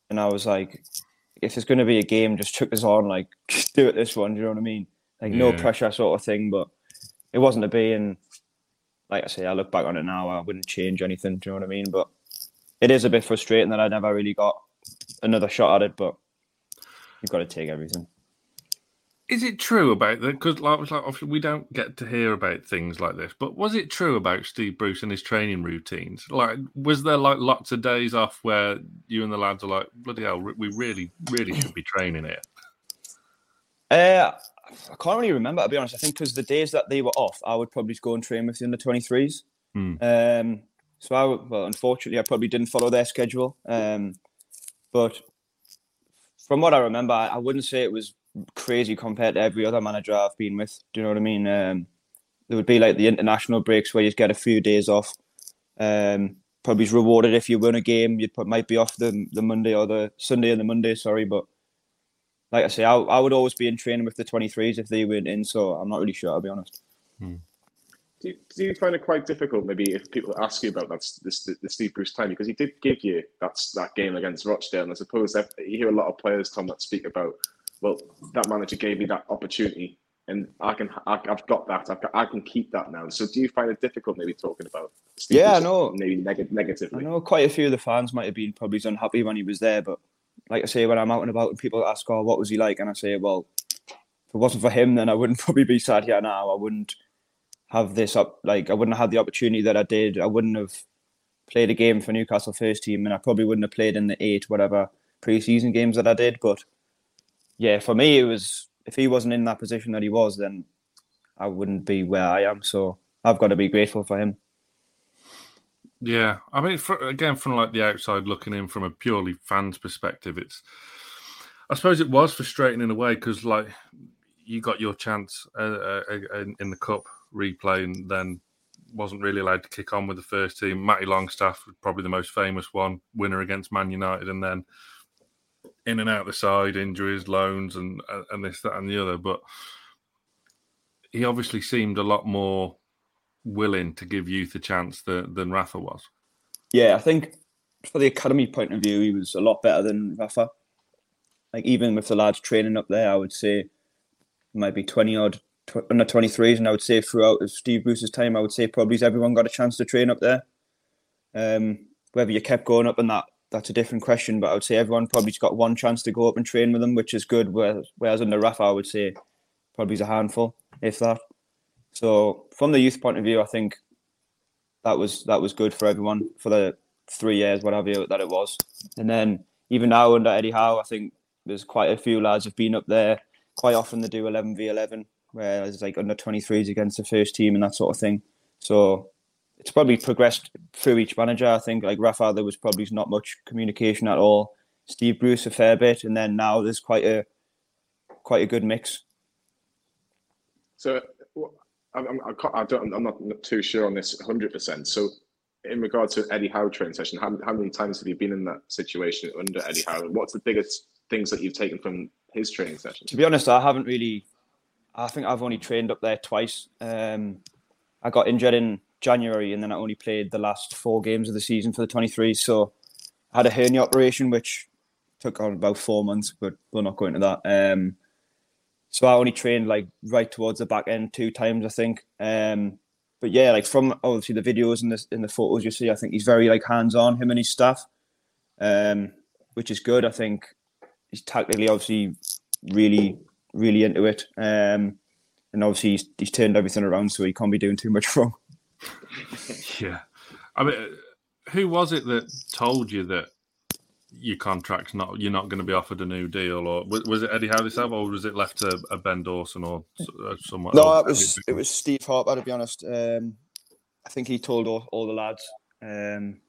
[SPEAKER 4] And I was like, if there's going to be a game, just chuck us on. Like, just do it this one. Do you know what I mean? Like, yeah. no pressure sort of thing. But it wasn't to be. And like I say, I look back on it now, I wouldn't change anything. Do you know what I mean? But it is a bit frustrating that I never really got another shot at it. But you've got to take everything.
[SPEAKER 3] Is it true about that? Because like, like we don't get to hear about things like this. But was it true about Steve Bruce and his training routines? Like, was there like lots of days off where you and the lads are like, bloody hell, we really, really should be training it?
[SPEAKER 4] Uh, I can't really remember to be honest. I think because the days that they were off, I would probably go and train with the under twenty threes. Hmm. Um, so I well, unfortunately, I probably didn't follow their schedule. Um, but from what I remember, I wouldn't say it was crazy compared to every other manager I've been with. Do you know what I mean? Um, there would be like the international breaks where you get a few days off. Um, probably rewarded if you win a game. You might be off the the Monday or the Sunday and the Monday. Sorry, but like I say, I, I would always be in training with the 23s if they went in. So I'm not really sure. I'll be honest. Hmm.
[SPEAKER 2] Do you, do you find it quite difficult, maybe, if people ask you about that this, the, the Steve Bruce time because he did give you that that game against Rochdale, and I suppose that you hear a lot of players, Tom, that speak about well, that manager gave me that opportunity, and I can, I, have got that. I've got, I can keep that now. So, do you find it difficult, maybe talking about?
[SPEAKER 4] Steve yeah, I know.
[SPEAKER 2] Maybe neg- negatively.
[SPEAKER 4] I know quite a few of the fans might have been probably unhappy when he was there, but like I say, when I'm out and about and people ask, "Oh, what was he like?" and I say, "Well, if it wasn't for him, then I wouldn't probably be sat here now. I wouldn't have this up. Like I wouldn't have had the opportunity that I did. I wouldn't have played a game for Newcastle first team, and I probably wouldn't have played in the eight whatever preseason games that I did. But yeah, for me, it was if he wasn't in that position that he was, then I wouldn't be where I am. So I've got to be grateful for him.
[SPEAKER 3] Yeah, I mean, for, again, from like the outside looking in, from a purely fans' perspective, it's. I suppose it was frustrating in a way because, like, you got your chance uh, uh, uh in the cup replay, and then wasn't really allowed to kick on with the first team. Matty Longstaff, probably the most famous one, winner against Man United, and then in and out the side, injuries, loans, and and this, that, and the other. But he obviously seemed a lot more willing to give youth a chance than, than Rafa was.
[SPEAKER 4] Yeah, I think for the academy point of view, he was a lot better than Rafa. Like even with the lads training up there, I would say might be twenty odd tw- under twenty threes, and I would say throughout Steve Bruce's time, I would say probably everyone got a chance to train up there. Um, whether you kept going up in that that's a different question, but I would say everyone probably just got one chance to go up and train with them, which is good. Whereas, under Rafa, I would say probably is a handful, if that. So from the youth point of view, I think that was that was good for everyone for the three years, whatever that it was. And then even now under Eddie Howe, I think there's quite a few lads have been up there. Quite often they do 11 v 11, whereas like under 23s against the first team and that sort of thing. So it's probably progressed through each manager. I think like Rafa, there was probably not much communication at all. Steve Bruce a fair bit, and then now there's quite a quite a good mix.
[SPEAKER 2] So I'm, I don't, I'm not too sure on this 100%. So, in regard to Eddie Howe training session, how, how many times have you been in that situation under Eddie Howe? What's the biggest things that you've taken from his training session?
[SPEAKER 4] To be honest, I haven't really. I think I've only trained up there twice. Um, I got injured in January, and then I only played the last four games of the season for the 23. So, I had a hernia operation, which took on about four months, but we're not going to that. Um, so I only trained like right towards the back end two times, I think. Um, but yeah, like from obviously the videos and the in the photos you see, I think he's very like hands on him and his staff, um, which is good. I think he's tactically obviously really really into it, um, and obviously he's, he's turned everything around, so he can't be doing too much wrong.
[SPEAKER 3] Yeah, I mean, who was it that told you that your contract's not you're not going to be offered a new deal, or was, was it Eddie Howe or was it left to a Ben Dawson or uh, someone?
[SPEAKER 4] No, it was it was Steve Harper. To be honest, um, I think he told all, all the lads. Um,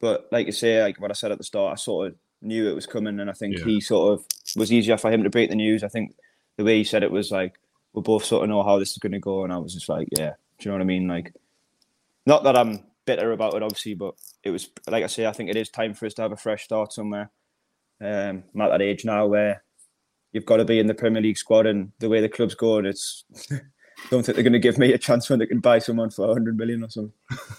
[SPEAKER 4] but like you say, like what I said at the start, I sort of knew it was coming, and I think yeah. he sort of was easier for him to break the news. I think the way he said it was like we both sort of know how this is going to go, and I was just like, yeah, do you know what I mean? Like, not that I'm bitter about it, obviously, but it was like I say, I think it is time for us to have a fresh start somewhere. Um, I'm at that age now where you've got to be in the Premier League squad, and the way the club's going, it's don't think they're going to give me a chance when they can buy someone for 100 million or something.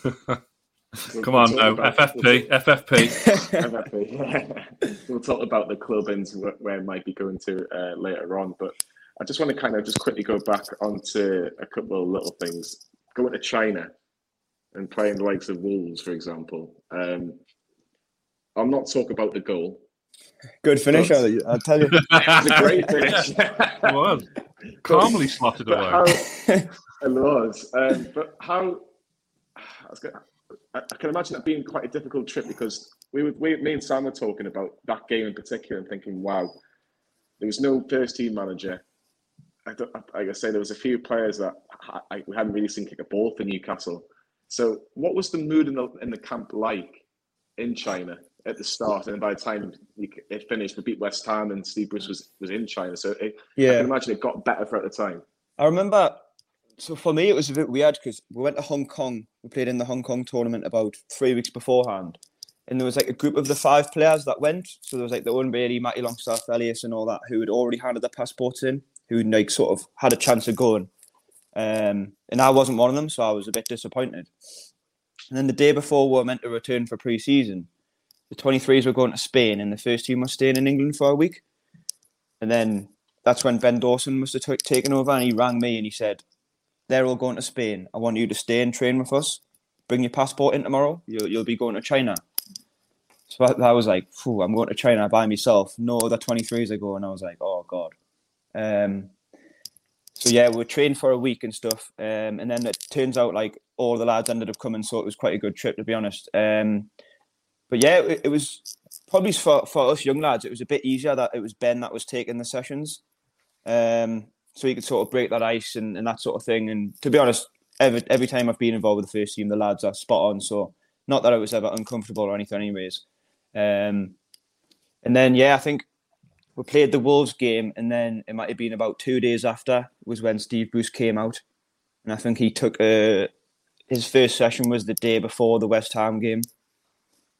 [SPEAKER 3] Come on, no, FFP, FFP.
[SPEAKER 2] FFP. we'll talk about the club and where it might be going to uh, later on, but I just want to kind of just quickly go back onto a couple of little things. Going to China, and playing the likes of Wolves, for example. Um, I'm not talking about the goal.
[SPEAKER 4] Good finish, but, I'll tell you.
[SPEAKER 2] it was a great finish.
[SPEAKER 3] it was. Calmly slotted away. How,
[SPEAKER 2] it was. Um, but how. I, gonna, I, I, can imagine that being quite a difficult trip because we, were, we, me and Sam were talking about that game in particular and thinking, wow, there was no first team manager. I, like I say, there was a few players that I, we hadn't really seen kick a ball for Newcastle. So, what was the mood in the in the camp like in China at the start? And by the time it finished, we beat West Ham, and Steve Bruce was was in China. So, it, yeah, I can imagine it got better throughout the time.
[SPEAKER 4] I remember. So for me, it was a bit weird because we went to Hong Kong. We played in the Hong Kong tournament about three weeks beforehand, and there was like a group of the five players that went. So there was like the Owen Bailey, Matty Longstaff, Elias, and all that who had already handed their passports in, who like sort of had a chance of going. Um, and I wasn't one of them, so I was a bit disappointed. And then the day before we were meant to return for pre-season, the 23s were going to Spain, and the first team was staying in England for a week. And then that's when Ben Dawson must have t- taken over, and he rang me and he said, "They're all going to Spain. I want you to stay and train with us. Bring your passport in tomorrow. You'll, you'll be going to China." So I, I was like, I'm going to China by myself. No other 23s are going. And I was like, "Oh God." Um, so yeah, we trained for a week and stuff, um, and then it turns out like all the lads ended up coming, so it was quite a good trip to be honest. Um, but yeah, it, it was probably for, for us young lads, it was a bit easier that it was Ben that was taking the sessions. Um, so he could sort of break that ice and, and that sort of thing. And to be honest, every every time I've been involved with the first team, the lads are spot on. So not that I was ever uncomfortable or anything, anyways. Um, and then yeah, I think we played the Wolves game, and then it might have been about two days after was when Steve Bruce came out, and I think he took a his first session was the day before the West Ham game.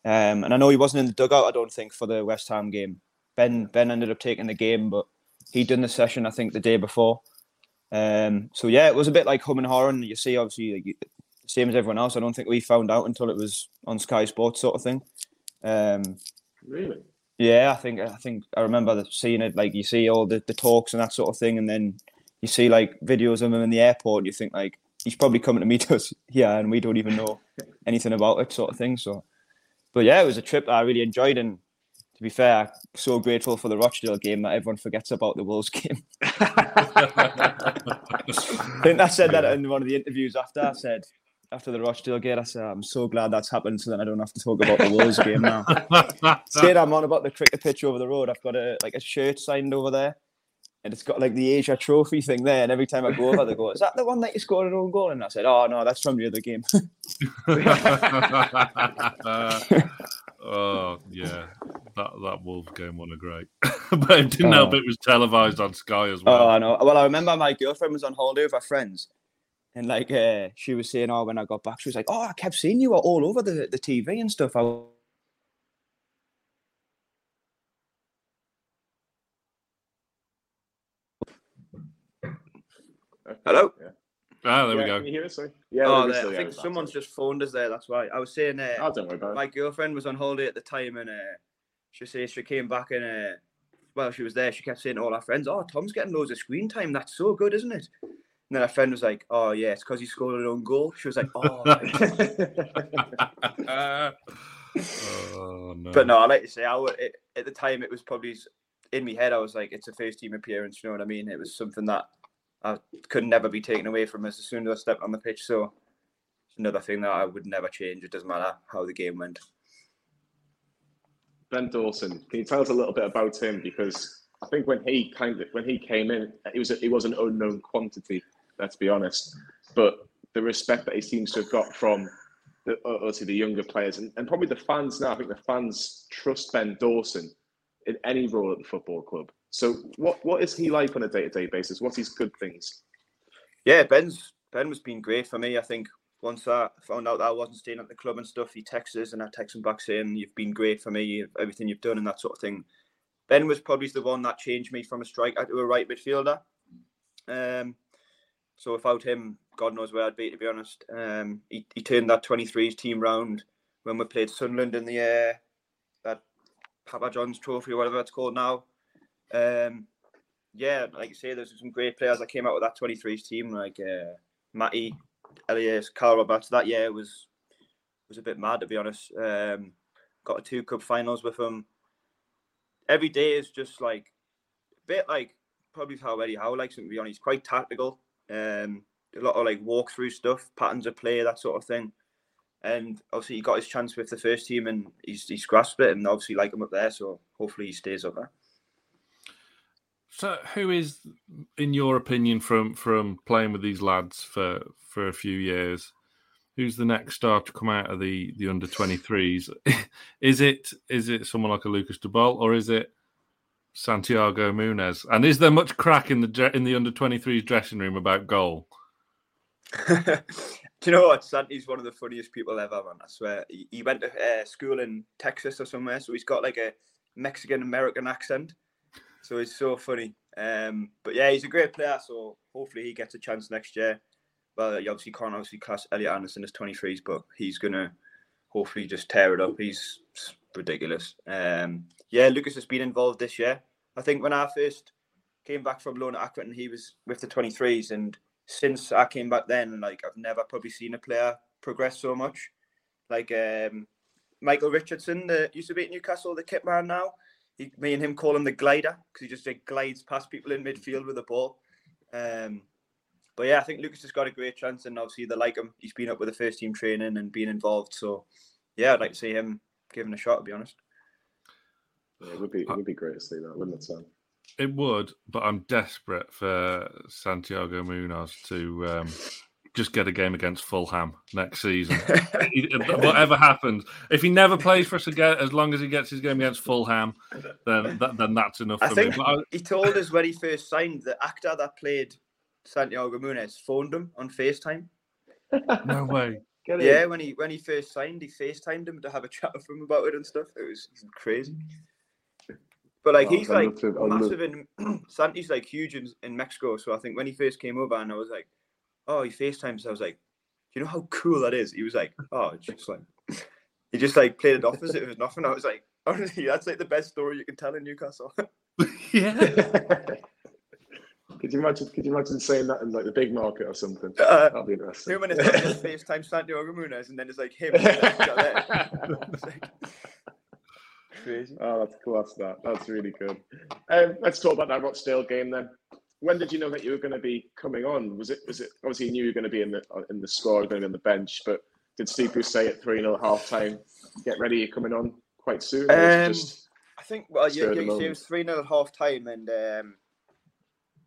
[SPEAKER 4] Um, and I know he wasn't in the dugout. I don't think for the West Ham game. Ben Ben ended up taking the game, but he'd done the session I think the day before. Um, so yeah, it was a bit like hum and horror. And you see, obviously, like, same as everyone else. I don't think we found out until it was on Sky Sports, sort of thing. Um,
[SPEAKER 2] really?
[SPEAKER 4] Yeah, I think I think I remember seeing it. Like you see all the, the talks and that sort of thing, and then you see like videos of him in the airport, and you think like he's probably coming to meet us here, and we don't even know anything about it, sort of thing. So, but yeah, it was a trip I really enjoyed, and to be fair, so grateful for the Rochdale game that everyone forgets about the Wolves game. I think I said that in one of the interviews after. I said after the Rochdale game, I said I'm so glad that's happened, so then I don't have to talk about the Wolves game now. Said I'm on about the cricket pitch over the road. I've got a like a shirt signed over there, and it's got like the Asia Trophy thing there. And every time I go over, they go, "Is that the one that you scored an own goal?" And I said, "Oh no, that's from the other game."
[SPEAKER 3] oh yeah, that that Wolves game won a great, but it didn't help.
[SPEAKER 4] Oh.
[SPEAKER 3] It was televised on Sky as oh, well.
[SPEAKER 4] Oh, I know. Well, I remember my girlfriend was on holiday with her friends, and like uh, she was saying, "Oh, when I got back, she was like, oh, I kept seeing you all over the, the TV and stuff." I Hello?
[SPEAKER 2] Yeah.
[SPEAKER 3] Ah, there we go.
[SPEAKER 2] Can you hear us? Sorry. Yeah.
[SPEAKER 4] oh, there,
[SPEAKER 2] still
[SPEAKER 4] I
[SPEAKER 2] hearing
[SPEAKER 4] think someone's just phoned us there. That's why I was saying. Uh,
[SPEAKER 2] Oh, don't worry about it.
[SPEAKER 4] my girlfriend was on holiday at the time, and uh, she says she came back and uh, well, she was there. She kept saying to all her friends, "Oh, Tom's getting loads of screen time. That's so good, isn't it?" And then her friend was like, "Oh, yeah, it's because he scored an own goal." She was like, "Oh."
[SPEAKER 3] oh no!
[SPEAKER 4] but no, I like to say, I would, it, at the time it was probably in my head. I was like, "It's a first team appearance." You know what I mean? It was something that I could never be taken away from us as soon as I stepped on the pitch. So another thing that I would never change. It doesn't matter how the game went.
[SPEAKER 2] Ben Dawson, can you tell us a little bit about him? Because I think when he kind of when he came in, it was a, it was an unknown quantity. Let's be honest. But the respect that he seems to have got from the obviously the younger players and, and probably the fans now. I think the fans trust Ben Dawson in any role at the football club. So what what is he like on a day to day basis? What's his good things?
[SPEAKER 4] Yeah, Ben's Ben was been great for me. I think once I found out that I wasn't staying at the club and stuff, he texted us and I texted him back saying, "You've been great for me, everything you've done and that sort of thing." Ben was probably the one that changed me from a striker to a right midfielder. Um, so without him, God knows where I'd be. To be honest, um, he, he turned that 23s team round when we played Sunderland in the uh, that Papa John's Trophy or whatever it's called now. Um, yeah, like you say, there's some great players that came out with that 23s team, like uh, Matty, Elias, Cal Roberts. That year was was a bit mad to be honest. Um, got a two cup finals with him. Every day is just like a bit like probably how Eddie Howe likes him to be honest. He's quite tactical. Um, a lot of like walk through stuff, patterns of play, that sort of thing. And obviously he got his chance with the first team and he's he's grasped it and obviously like him up there, so hopefully he stays up there.
[SPEAKER 3] So, who is, in your opinion, from from playing with these lads for for a few years, who's the next star to come out of the the under twenty threes? is it is it someone like a Lucas De Bolle or is it Santiago Munez? And is there much crack in the in the under twenty threes dressing room about goal?
[SPEAKER 4] Do you know what? Santi's one of the funniest people ever, man. I swear. He, went to uh, school in Texas or somewhere, so he's got like a Mexican American accent. So it's so funny. Um, but yeah, he's a great player. So hopefully he gets a chance next year. Well, you obviously can't obviously class Elliot Anderson as 23s, but he's gonna hopefully just tear it up. He's ridiculous. Um, yeah, Lucas has been involved this year. I think when I first came back from loan at Accrington, he was with the 23s, and since I came back then, like I've never probably seen a player progress so much. Like um, Michael Richardson, that used to be at Newcastle, the kit man now. He, me and him call him the glider because he just like, glides past people in midfield with the ball. Um, but yeah, I think Lucas has got a great chance, and obviously they like him. He's been up with the first team training and being involved. So yeah, I'd like to see him given a shot. To be honest,
[SPEAKER 2] it would be it would be great to see that, wouldn't it, Sam?
[SPEAKER 3] It would, but I'm desperate for Santiago Munoz to um, just get a game against Fulham next season. Whatever happens, if he never plays for us again, as long as he gets his game against Fulham, then that, then that's enough
[SPEAKER 4] I
[SPEAKER 3] for
[SPEAKER 4] think
[SPEAKER 3] me. I,
[SPEAKER 4] he told us when he first signed the actor that played Santiago Munoz phoned him on FaceTime.
[SPEAKER 3] no way.
[SPEAKER 4] Yeah, when he when he first signed, he FaceTimed him to have a chat with him about it and stuff. It was crazy. But like
[SPEAKER 2] Oh,
[SPEAKER 4] he's like
[SPEAKER 2] love to-
[SPEAKER 4] massive in Santi's like huge in, in Mexico. So I think when he first came over and I was like, oh, he FaceTimes. I was like, do you know how cool that is? He was like, oh, it's just like he just like played it off as if it was nothing. I was like, honestly, that's like the best story you can tell in Newcastle.
[SPEAKER 3] yeah.
[SPEAKER 2] could you imagine? Could you imagine saying that in like the Bigg Market or something?
[SPEAKER 4] Uh,
[SPEAKER 2] That'd be interesting.
[SPEAKER 4] Two minutes later, FaceTime Santiago Munez, and then it's like him. and then it's like- Crazy.
[SPEAKER 2] Oh, that's class. That that's really good. Um, let's talk about that Rochdale game then. When did you know that you were going to be coming on? Was it was it obviously you knew you were going to be in the in the squad, going to be on the bench, but did Steve Bruce say at three 0 half time, get ready, you're coming on quite soon? Or was
[SPEAKER 4] Um,
[SPEAKER 2] just
[SPEAKER 4] I think well,
[SPEAKER 2] Spur
[SPEAKER 4] yeah, yeah, you see, it was three 0 at half time, and um,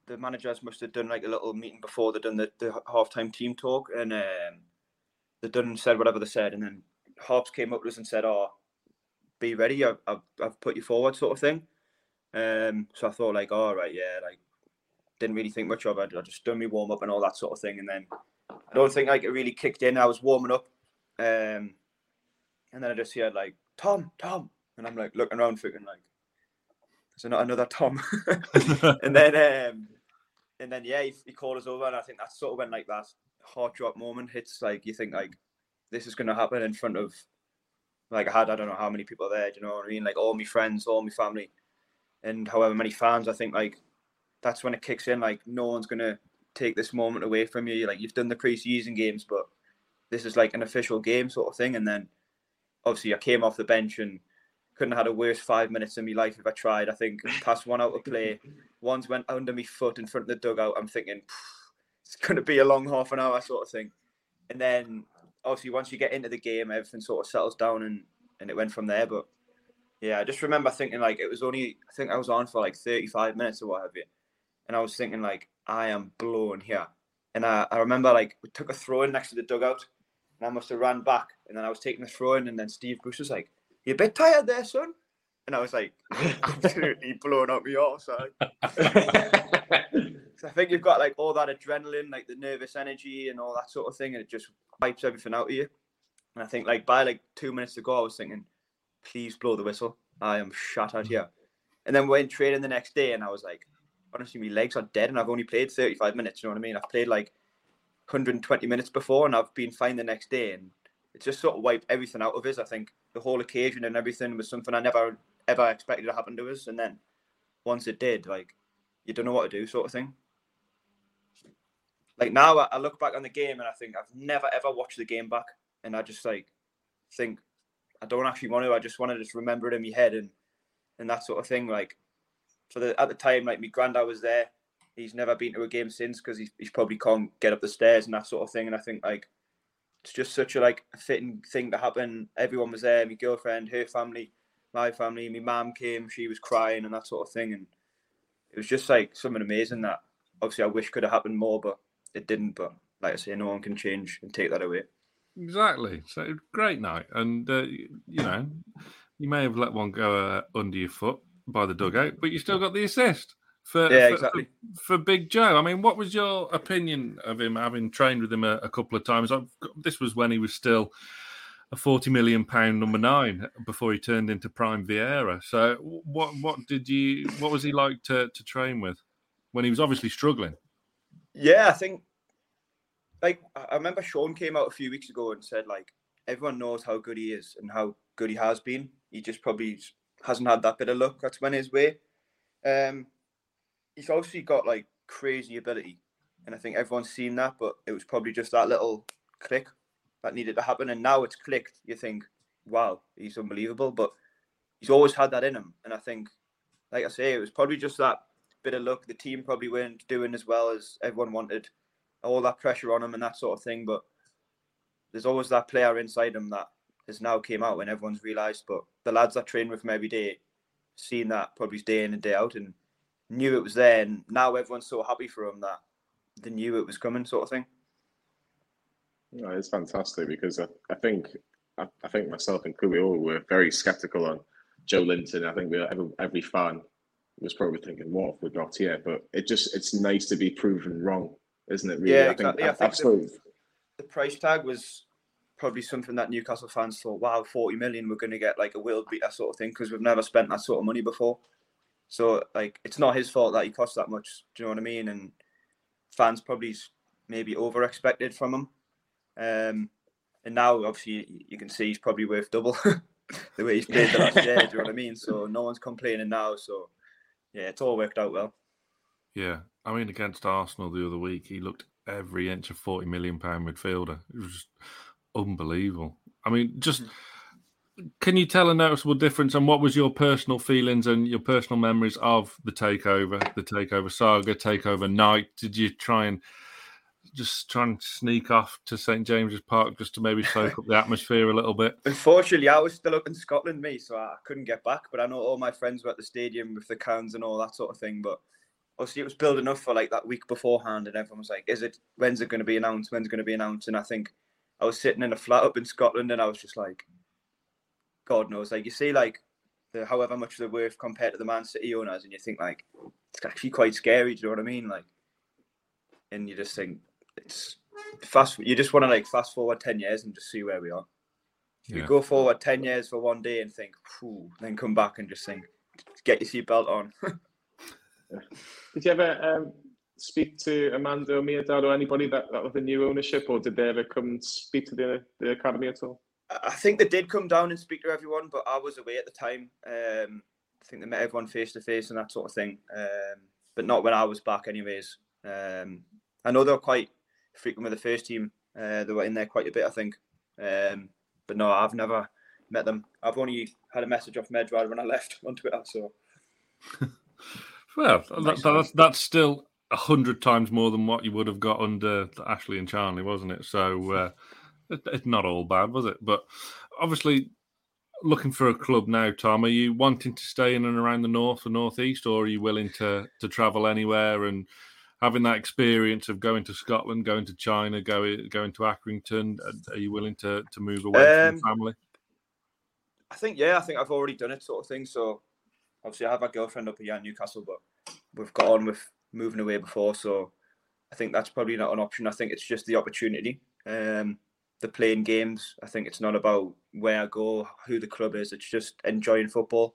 [SPEAKER 4] the managers must have done like a little meeting before they done the, the half time team talk, and um, they done said whatever they said, and then Harps came up to us and said, "Oh, be ready, I've, I've, put you forward," sort of thing. Um, so I thought like, all right, yeah, like didn't really think much of it. I just done me warm up and all that sort of thing, and then I don't think like it really kicked in. I was warming up, um, and then I just heard like Tom, Tom, and I'm like looking around, thinking like, is there not another Tom? and then, um, and then yeah, he, he called us over, and I think that's sort of when like that heart drop moment hits. Like you think like this is going to happen in front of like I had I don't know how many people there. Do you know what I mean? Like all my friends, all my family, and however many fans. I think like that's when it kicks in. Like no one's going to take this moment away from you. Like you've done the pre-season games, but this is like an official game sort of thing. And then obviously I came off the bench and couldn't have had a worse five minutes in my life if I tried. I think passed one out of play, one's went under my foot in front of the dugout. I'm thinking it's going to be a long half an hour sort of thing. And then obviously once you get into the game, everything sort of settles down and and it went from there. But yeah, I just remember thinking like it was only I think I was on for like 35 minutes or what have you, and I was thinking like I am blown here. And I, I remember like we took a throw in next to the dugout, and I must have ran back, and then I was taking the throw in, and then Steve Bruce was like, "You a bit tired there, son?" And I was like, absolutely blown out my arse. I think you've got like all that adrenaline, like the nervous energy and all that sort of thing, and it just wipes everything out of you. And I think like by like two minutes ago, I was thinking, please blow the whistle. I am shattered here. And then we went training the next day, and I was like, honestly, my legs are dead, and I've only played 35 minutes. You know what I mean? I've played like 120 minutes before, and I've been fine the next day, and it just sort of wiped everything out of us. I think the whole occasion and everything was something I never ever expected to happen to us, and then once it did, like you don't know what to do, sort of thing. Like now, I look back on the game and I think I've never ever watched the game back, and I just like think I don't actually want to. I just want to just remember it in my head and and that sort of thing. Like for the at the time, like my granddad was there. He's never been to a game since because he's, he's probably can't get up the stairs and that sort of thing. And I think like it's just such a like fitting thing to happen. Everyone was there. My girlfriend, her family, my family. My mum came. She was crying and that sort of thing. And it was just like something amazing that obviously I wish could have happened more, but it didn't. But like I say, no one can change and take that away.
[SPEAKER 3] Exactly. So great night, and uh, you know, you may have let one go uh, under your foot by the dugout, but you still got the assist for
[SPEAKER 4] Yeah,
[SPEAKER 3] for,
[SPEAKER 4] exactly.
[SPEAKER 3] for, for Big Joe. I mean, what was your opinion of him having trained with him a, a couple of times? Got- this was when he was still a forty million pound number nine before he turned into prime Vieira. So, what what did you? What was he like to to train with when he was obviously struggling?
[SPEAKER 4] Yeah, I think like I remember Sean came out a few weeks ago and said like everyone knows how good he is and how good he has been. He just probably hasn't had that bit of luck that's went his way. Um, he's obviously got like crazy ability, and I think everyone's seen that. But it was probably just that little click that needed to happen, and now it's clicked. You think, wow, he's unbelievable. But he's always had that in him, and I think, like I say, it was probably just that bit of luck. The team probably weren't doing as well as everyone wanted. All that pressure on them and that sort of thing. But there's always that player inside them that has now came out when everyone's realised. But the lads that train with him every day, seen that probably day in and day out, and knew it was there. And now everyone's so happy for him that they knew it was coming, sort of thing.
[SPEAKER 2] No, it's fantastic because I, I think I, I think myself and we all were very sceptical on Joelinton. I think we every, every fan was probably thinking, "What have we got here?" But it just it's nice to be proven wrong, isn't it? Really?
[SPEAKER 4] Yeah,
[SPEAKER 2] I
[SPEAKER 4] exactly.
[SPEAKER 2] Think,
[SPEAKER 4] I think
[SPEAKER 2] absolutely.
[SPEAKER 4] The, the price tag was probably something that Newcastle fans thought, "Wow, forty million, we're going to get like a world beater sort of thing," because we've never spent that sort of money before. So like, it's not his fault that he cost that much. Do you know what I mean? And fans probably maybe over expected from him. Um, and now obviously you can see he's probably worth double the way he's played the last year. Do you know what I mean? So no one's complaining now. So yeah, it's all worked out well.
[SPEAKER 3] Yeah, I mean against Arsenal the other week, he looked every inch of forty million pound midfielder. It was just unbelievable. I mean, just mm-hmm. can you tell a noticeable difference? And what was your personal feelings and your personal memories of the takeover, the takeover saga, takeover night? Did you try and just try and sneak off to St James's Park just to maybe soak up the atmosphere a little bit?
[SPEAKER 4] Unfortunately, I was still up in Scotland, me, so I couldn't get back. But I know all my friends were at the stadium with the cans and all that sort of thing. But obviously, it was building up for like that week beforehand, and everyone was like, "Is it? When's it going to be announced? When's it going to be announced?" And I think I was sitting in a flat up in Scotland, and I was just like, "God knows." Like you see, like the however much they're worth compared to the Man City owners, and you think like it's actually quite scary. Do you know what I mean? Like, and you just think it's fast. You just want to like fast forward ten years and just see where we are. You
[SPEAKER 3] Yeah.
[SPEAKER 4] go forward ten years for one day and think, Phew, then come back and just think, get your seatbelt on.
[SPEAKER 2] Did you ever um, speak to Amanda or Mehrdad or anybody that, that was the new ownership, or did they ever come speak to the, the academy at all?
[SPEAKER 4] I I think they did come down and speak to everyone, but I was away at the time. Um, I think they met everyone face to face and that sort of thing, um, but not when I was back, anyways. Um, I know they were quite frequent with the first team. Uh, they were in there quite a bit, I think. Um, but no, I've never met them. I've only had a message off Mehrdad when I left on Twitter. So
[SPEAKER 3] Well,
[SPEAKER 4] Nice
[SPEAKER 3] that, that's that's still a hundred times more than what you would have got under Ashley and Charlie, wasn't it? So uh, it, it's not all bad, was it? But obviously, looking for a club now, Tom. Are you wanting to stay in and around the north or northeast, or are you willing to to travel anywhere and having that experience of going to Scotland, going to China, going going to Accrington? uh, Are you willing to to move away
[SPEAKER 4] Um,
[SPEAKER 3] from family?
[SPEAKER 4] I think yeah, I think I've already done it, sort of thing. So obviously, I have a girlfriend up here in Newcastle, but we've got on with moving away before, so I think that's probably not an option. I think it's just the opportunity. Um, the playing games. I think it's not about where I go, who the club is. It's just enjoying football.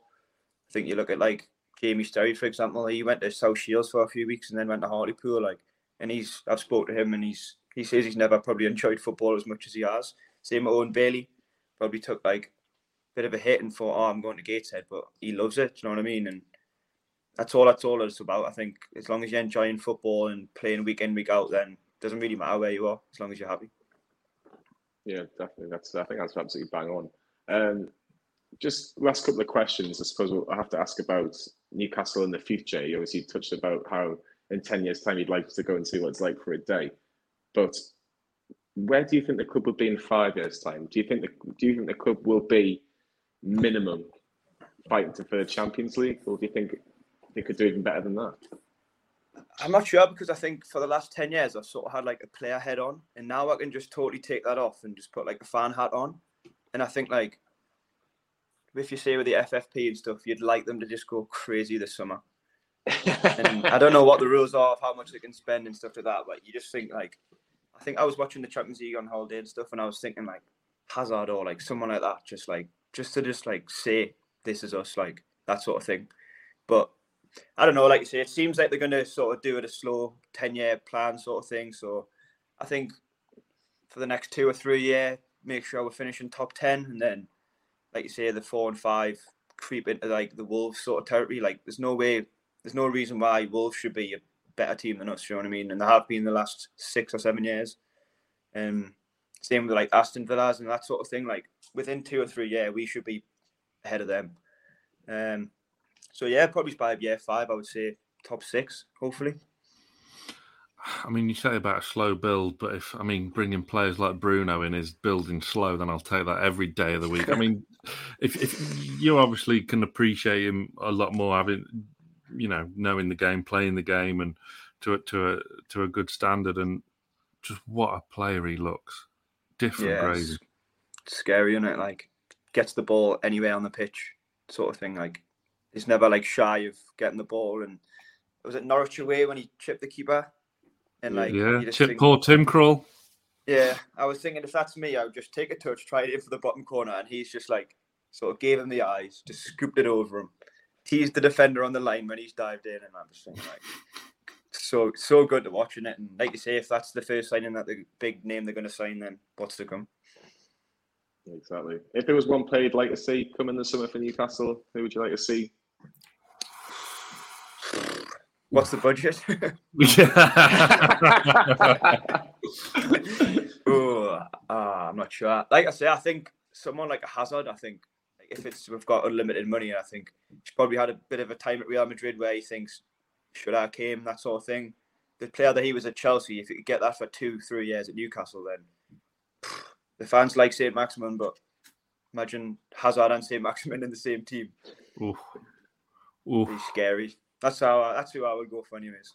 [SPEAKER 4] I think you look at like Jamie Sterry, for example. He went to South Shields for a few weeks and then went to Hartlepool. Like, and he's I've spoke to him and he's he says he's never probably enjoyed football as much as he has. Same with Owen Bailey. Probably took like a bit of a hit and thought, oh, I'm going to Gateshead, but he loves it. You know what I mean? And that's all that's all it's about. I think as long as you're enjoying football and playing week in, week out, then it doesn't really matter where you are as long as you're happy.
[SPEAKER 2] Yeah, definitely. That's I think that's absolutely bang on. Um, just last couple of questions. I suppose I have to ask about Newcastle in the future. You obviously touched about how in ten years' time you'd like to go and see what it's like for a day, but where do you think the club will be in five years' time? Do you think the Do you think the club will be minimum fighting to for the Champions League, or do you think they could do even better than that?
[SPEAKER 4] I'm not sure because I think for the last 10 years, I've sort of had like a player head on, and now I can just totally take that off and just put like a fan hat on. And I think, like, if you say with the FFP and stuff, you'd like them to just go crazy this summer. And I don't know what the rules are of how much they can spend and stuff like that, but you just think, like, I think I was watching the Champions League on holiday and stuff, and I was thinking, like, Hazard or like someone like that, just like, just to just like say, this is us, like, that sort of thing. But I don't know, like you say, it seems like they're going to sort of do it a slow 10 year plan sort of thing. So I think for the next two or three year, make sure we're finishing top 10. And then, like you say, the four and five creep into like the Wolves sort of territory. Like there's no way, there's no reason why Wolves should be a better team than us, you know what I mean? And they have been the last six or seven years. Um, same with like Aston Villas and that sort of thing. Like within two or three year, we should be ahead of them. Um, so yeah, probably by year five, I would say top six, hopefully.
[SPEAKER 3] I mean, you say about a slow build, but if I mean bringing players like Bruno in is building slow, then I'll take that every day of the week. I mean, if, if you obviously can appreciate him a lot more, having you know knowing the game, playing the game, and to a, to a to a good standard, and just what a player he looks, different
[SPEAKER 4] Yeah,
[SPEAKER 3] grade.
[SPEAKER 4] scary, isn't it? Like gets the ball anywhere on the pitch, sort of thing. Like he's never like shy of getting the ball. And was it Norwich away when he chipped the keeper? And like
[SPEAKER 3] yeah, Chip
[SPEAKER 4] think-
[SPEAKER 3] poor Tim Krul.
[SPEAKER 4] Yeah, I was thinking if that's me, I would just take a touch, try it in for the bottom corner, and he's just like sort of gave him the eyes, just scooped it over him, teased the defender on the line when he's dived in, and I'm just thinking like, so so good to watching it. And like you say, if that's the first signing that the big name they're going to sign, then what's to come?
[SPEAKER 2] Exactly. If there was one player you'd like to see come in the summer for Newcastle, who would you like to see?
[SPEAKER 4] What's the budget? ah, I'm not sure. Like I say, I think someone like a Hazard. I think if it's we've got unlimited money, I think he's probably had a bit of a time at Real Madrid where he thinks, should I came that sort of thing. The player that he was at Chelsea, if you could get that for two, three years at Newcastle, then the fans like Saint Maximin, but imagine Hazard and Saint Maximin in the same team.
[SPEAKER 3] Oof. Oof.
[SPEAKER 4] It'd be scary. That's how. I, that's who I would go for, anyways.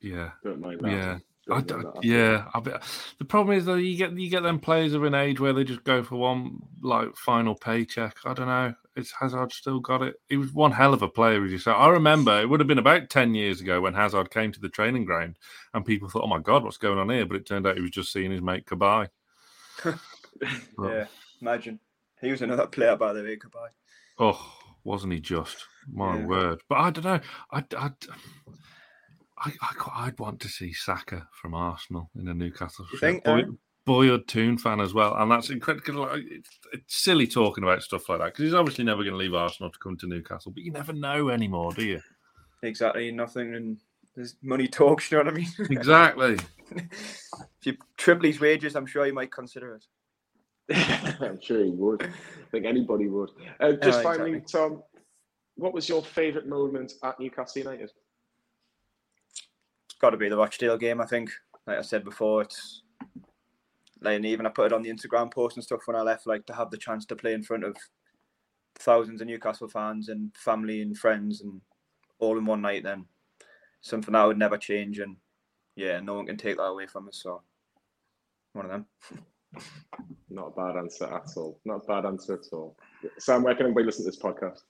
[SPEAKER 3] Yeah.
[SPEAKER 2] Don't mind that.
[SPEAKER 3] Yeah. I,
[SPEAKER 2] Don't
[SPEAKER 3] I-
[SPEAKER 2] mind that.
[SPEAKER 3] yeah, I bet. The problem is though, you get you get them players of an age where they just go for one like final paycheck. I don't know. It's Hazard still got it. He was one hell of a player, as you say. I remember it would have been about ten years ago when Hazard came to the training ground, and people thought, "Oh my god, what's going on here?" But it turned out he was just seeing his mate Cabaye. But-
[SPEAKER 4] Yeah, imagine. He was another player, by the way. Goodbye.
[SPEAKER 3] Oh, wasn't he just? My
[SPEAKER 4] Yeah.
[SPEAKER 3] word. But I don't know. I, I, I, I, would want to see Saka from Arsenal in a Newcastle
[SPEAKER 4] You
[SPEAKER 3] shirt.
[SPEAKER 4] think,
[SPEAKER 3] Boy,
[SPEAKER 4] Aaron?
[SPEAKER 3] boyhood Toon fan as well. And that's incredible. It's, it's silly talking about stuff like that because he's obviously never going to leave Arsenal to come to Newcastle. But you never know anymore, do you?
[SPEAKER 4] Exactly, nothing, and there's money talks. You know what I mean?
[SPEAKER 3] Exactly.
[SPEAKER 4] if you triple his wages, I'm sure you might consider it.
[SPEAKER 2] I'm sure he would. I think anybody would. Uh, just
[SPEAKER 4] Oh,
[SPEAKER 2] finally,
[SPEAKER 4] exactly.
[SPEAKER 2] Tom, what was your favourite moment at Newcastle United?
[SPEAKER 4] Got to be the Rochdale game. I think, like I said before, it's like and even I put it on the Instagram post and stuff when I left. Like to have the chance to play in front of thousands of Newcastle fans and family and friends and all in one night. Then something that would never change, and yeah, no one can take that away from us. So one of them.
[SPEAKER 2] Not a bad answer at all. Not a bad answer at all. Sam, where can everybody listen to this podcast?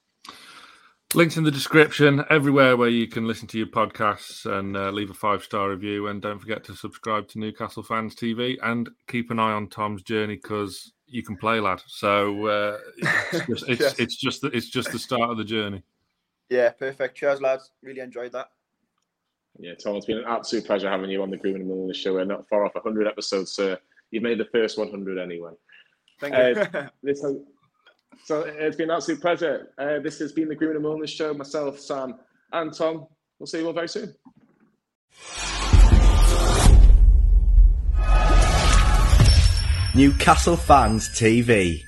[SPEAKER 3] Links in the description, everywhere where you can listen to your podcasts and uh, leave a five star review. And don't forget to subscribe to Newcastle Fans TV and keep an eye on Tom's journey because you can play, lad. So uh, it's, just, it's,
[SPEAKER 4] Yes.
[SPEAKER 3] it's just the, it's just the start of the journey.
[SPEAKER 4] Yeah, perfect. Cheers, lads. Really enjoyed that.
[SPEAKER 2] Yeah, Tom, it's been an absolute pleasure having you on the Greenwood and Mulliner show. We're not far off 100 episodes, sir. You've made the first 100 anyway.
[SPEAKER 4] Thank
[SPEAKER 2] Uh,
[SPEAKER 4] you.
[SPEAKER 2] This has, so it's been an absolute pleasure. Uh, this has been the Greenwood and Mulliner show. Myself, Sam, and Tom. We'll see you all very soon.
[SPEAKER 1] Newcastle Fans TV.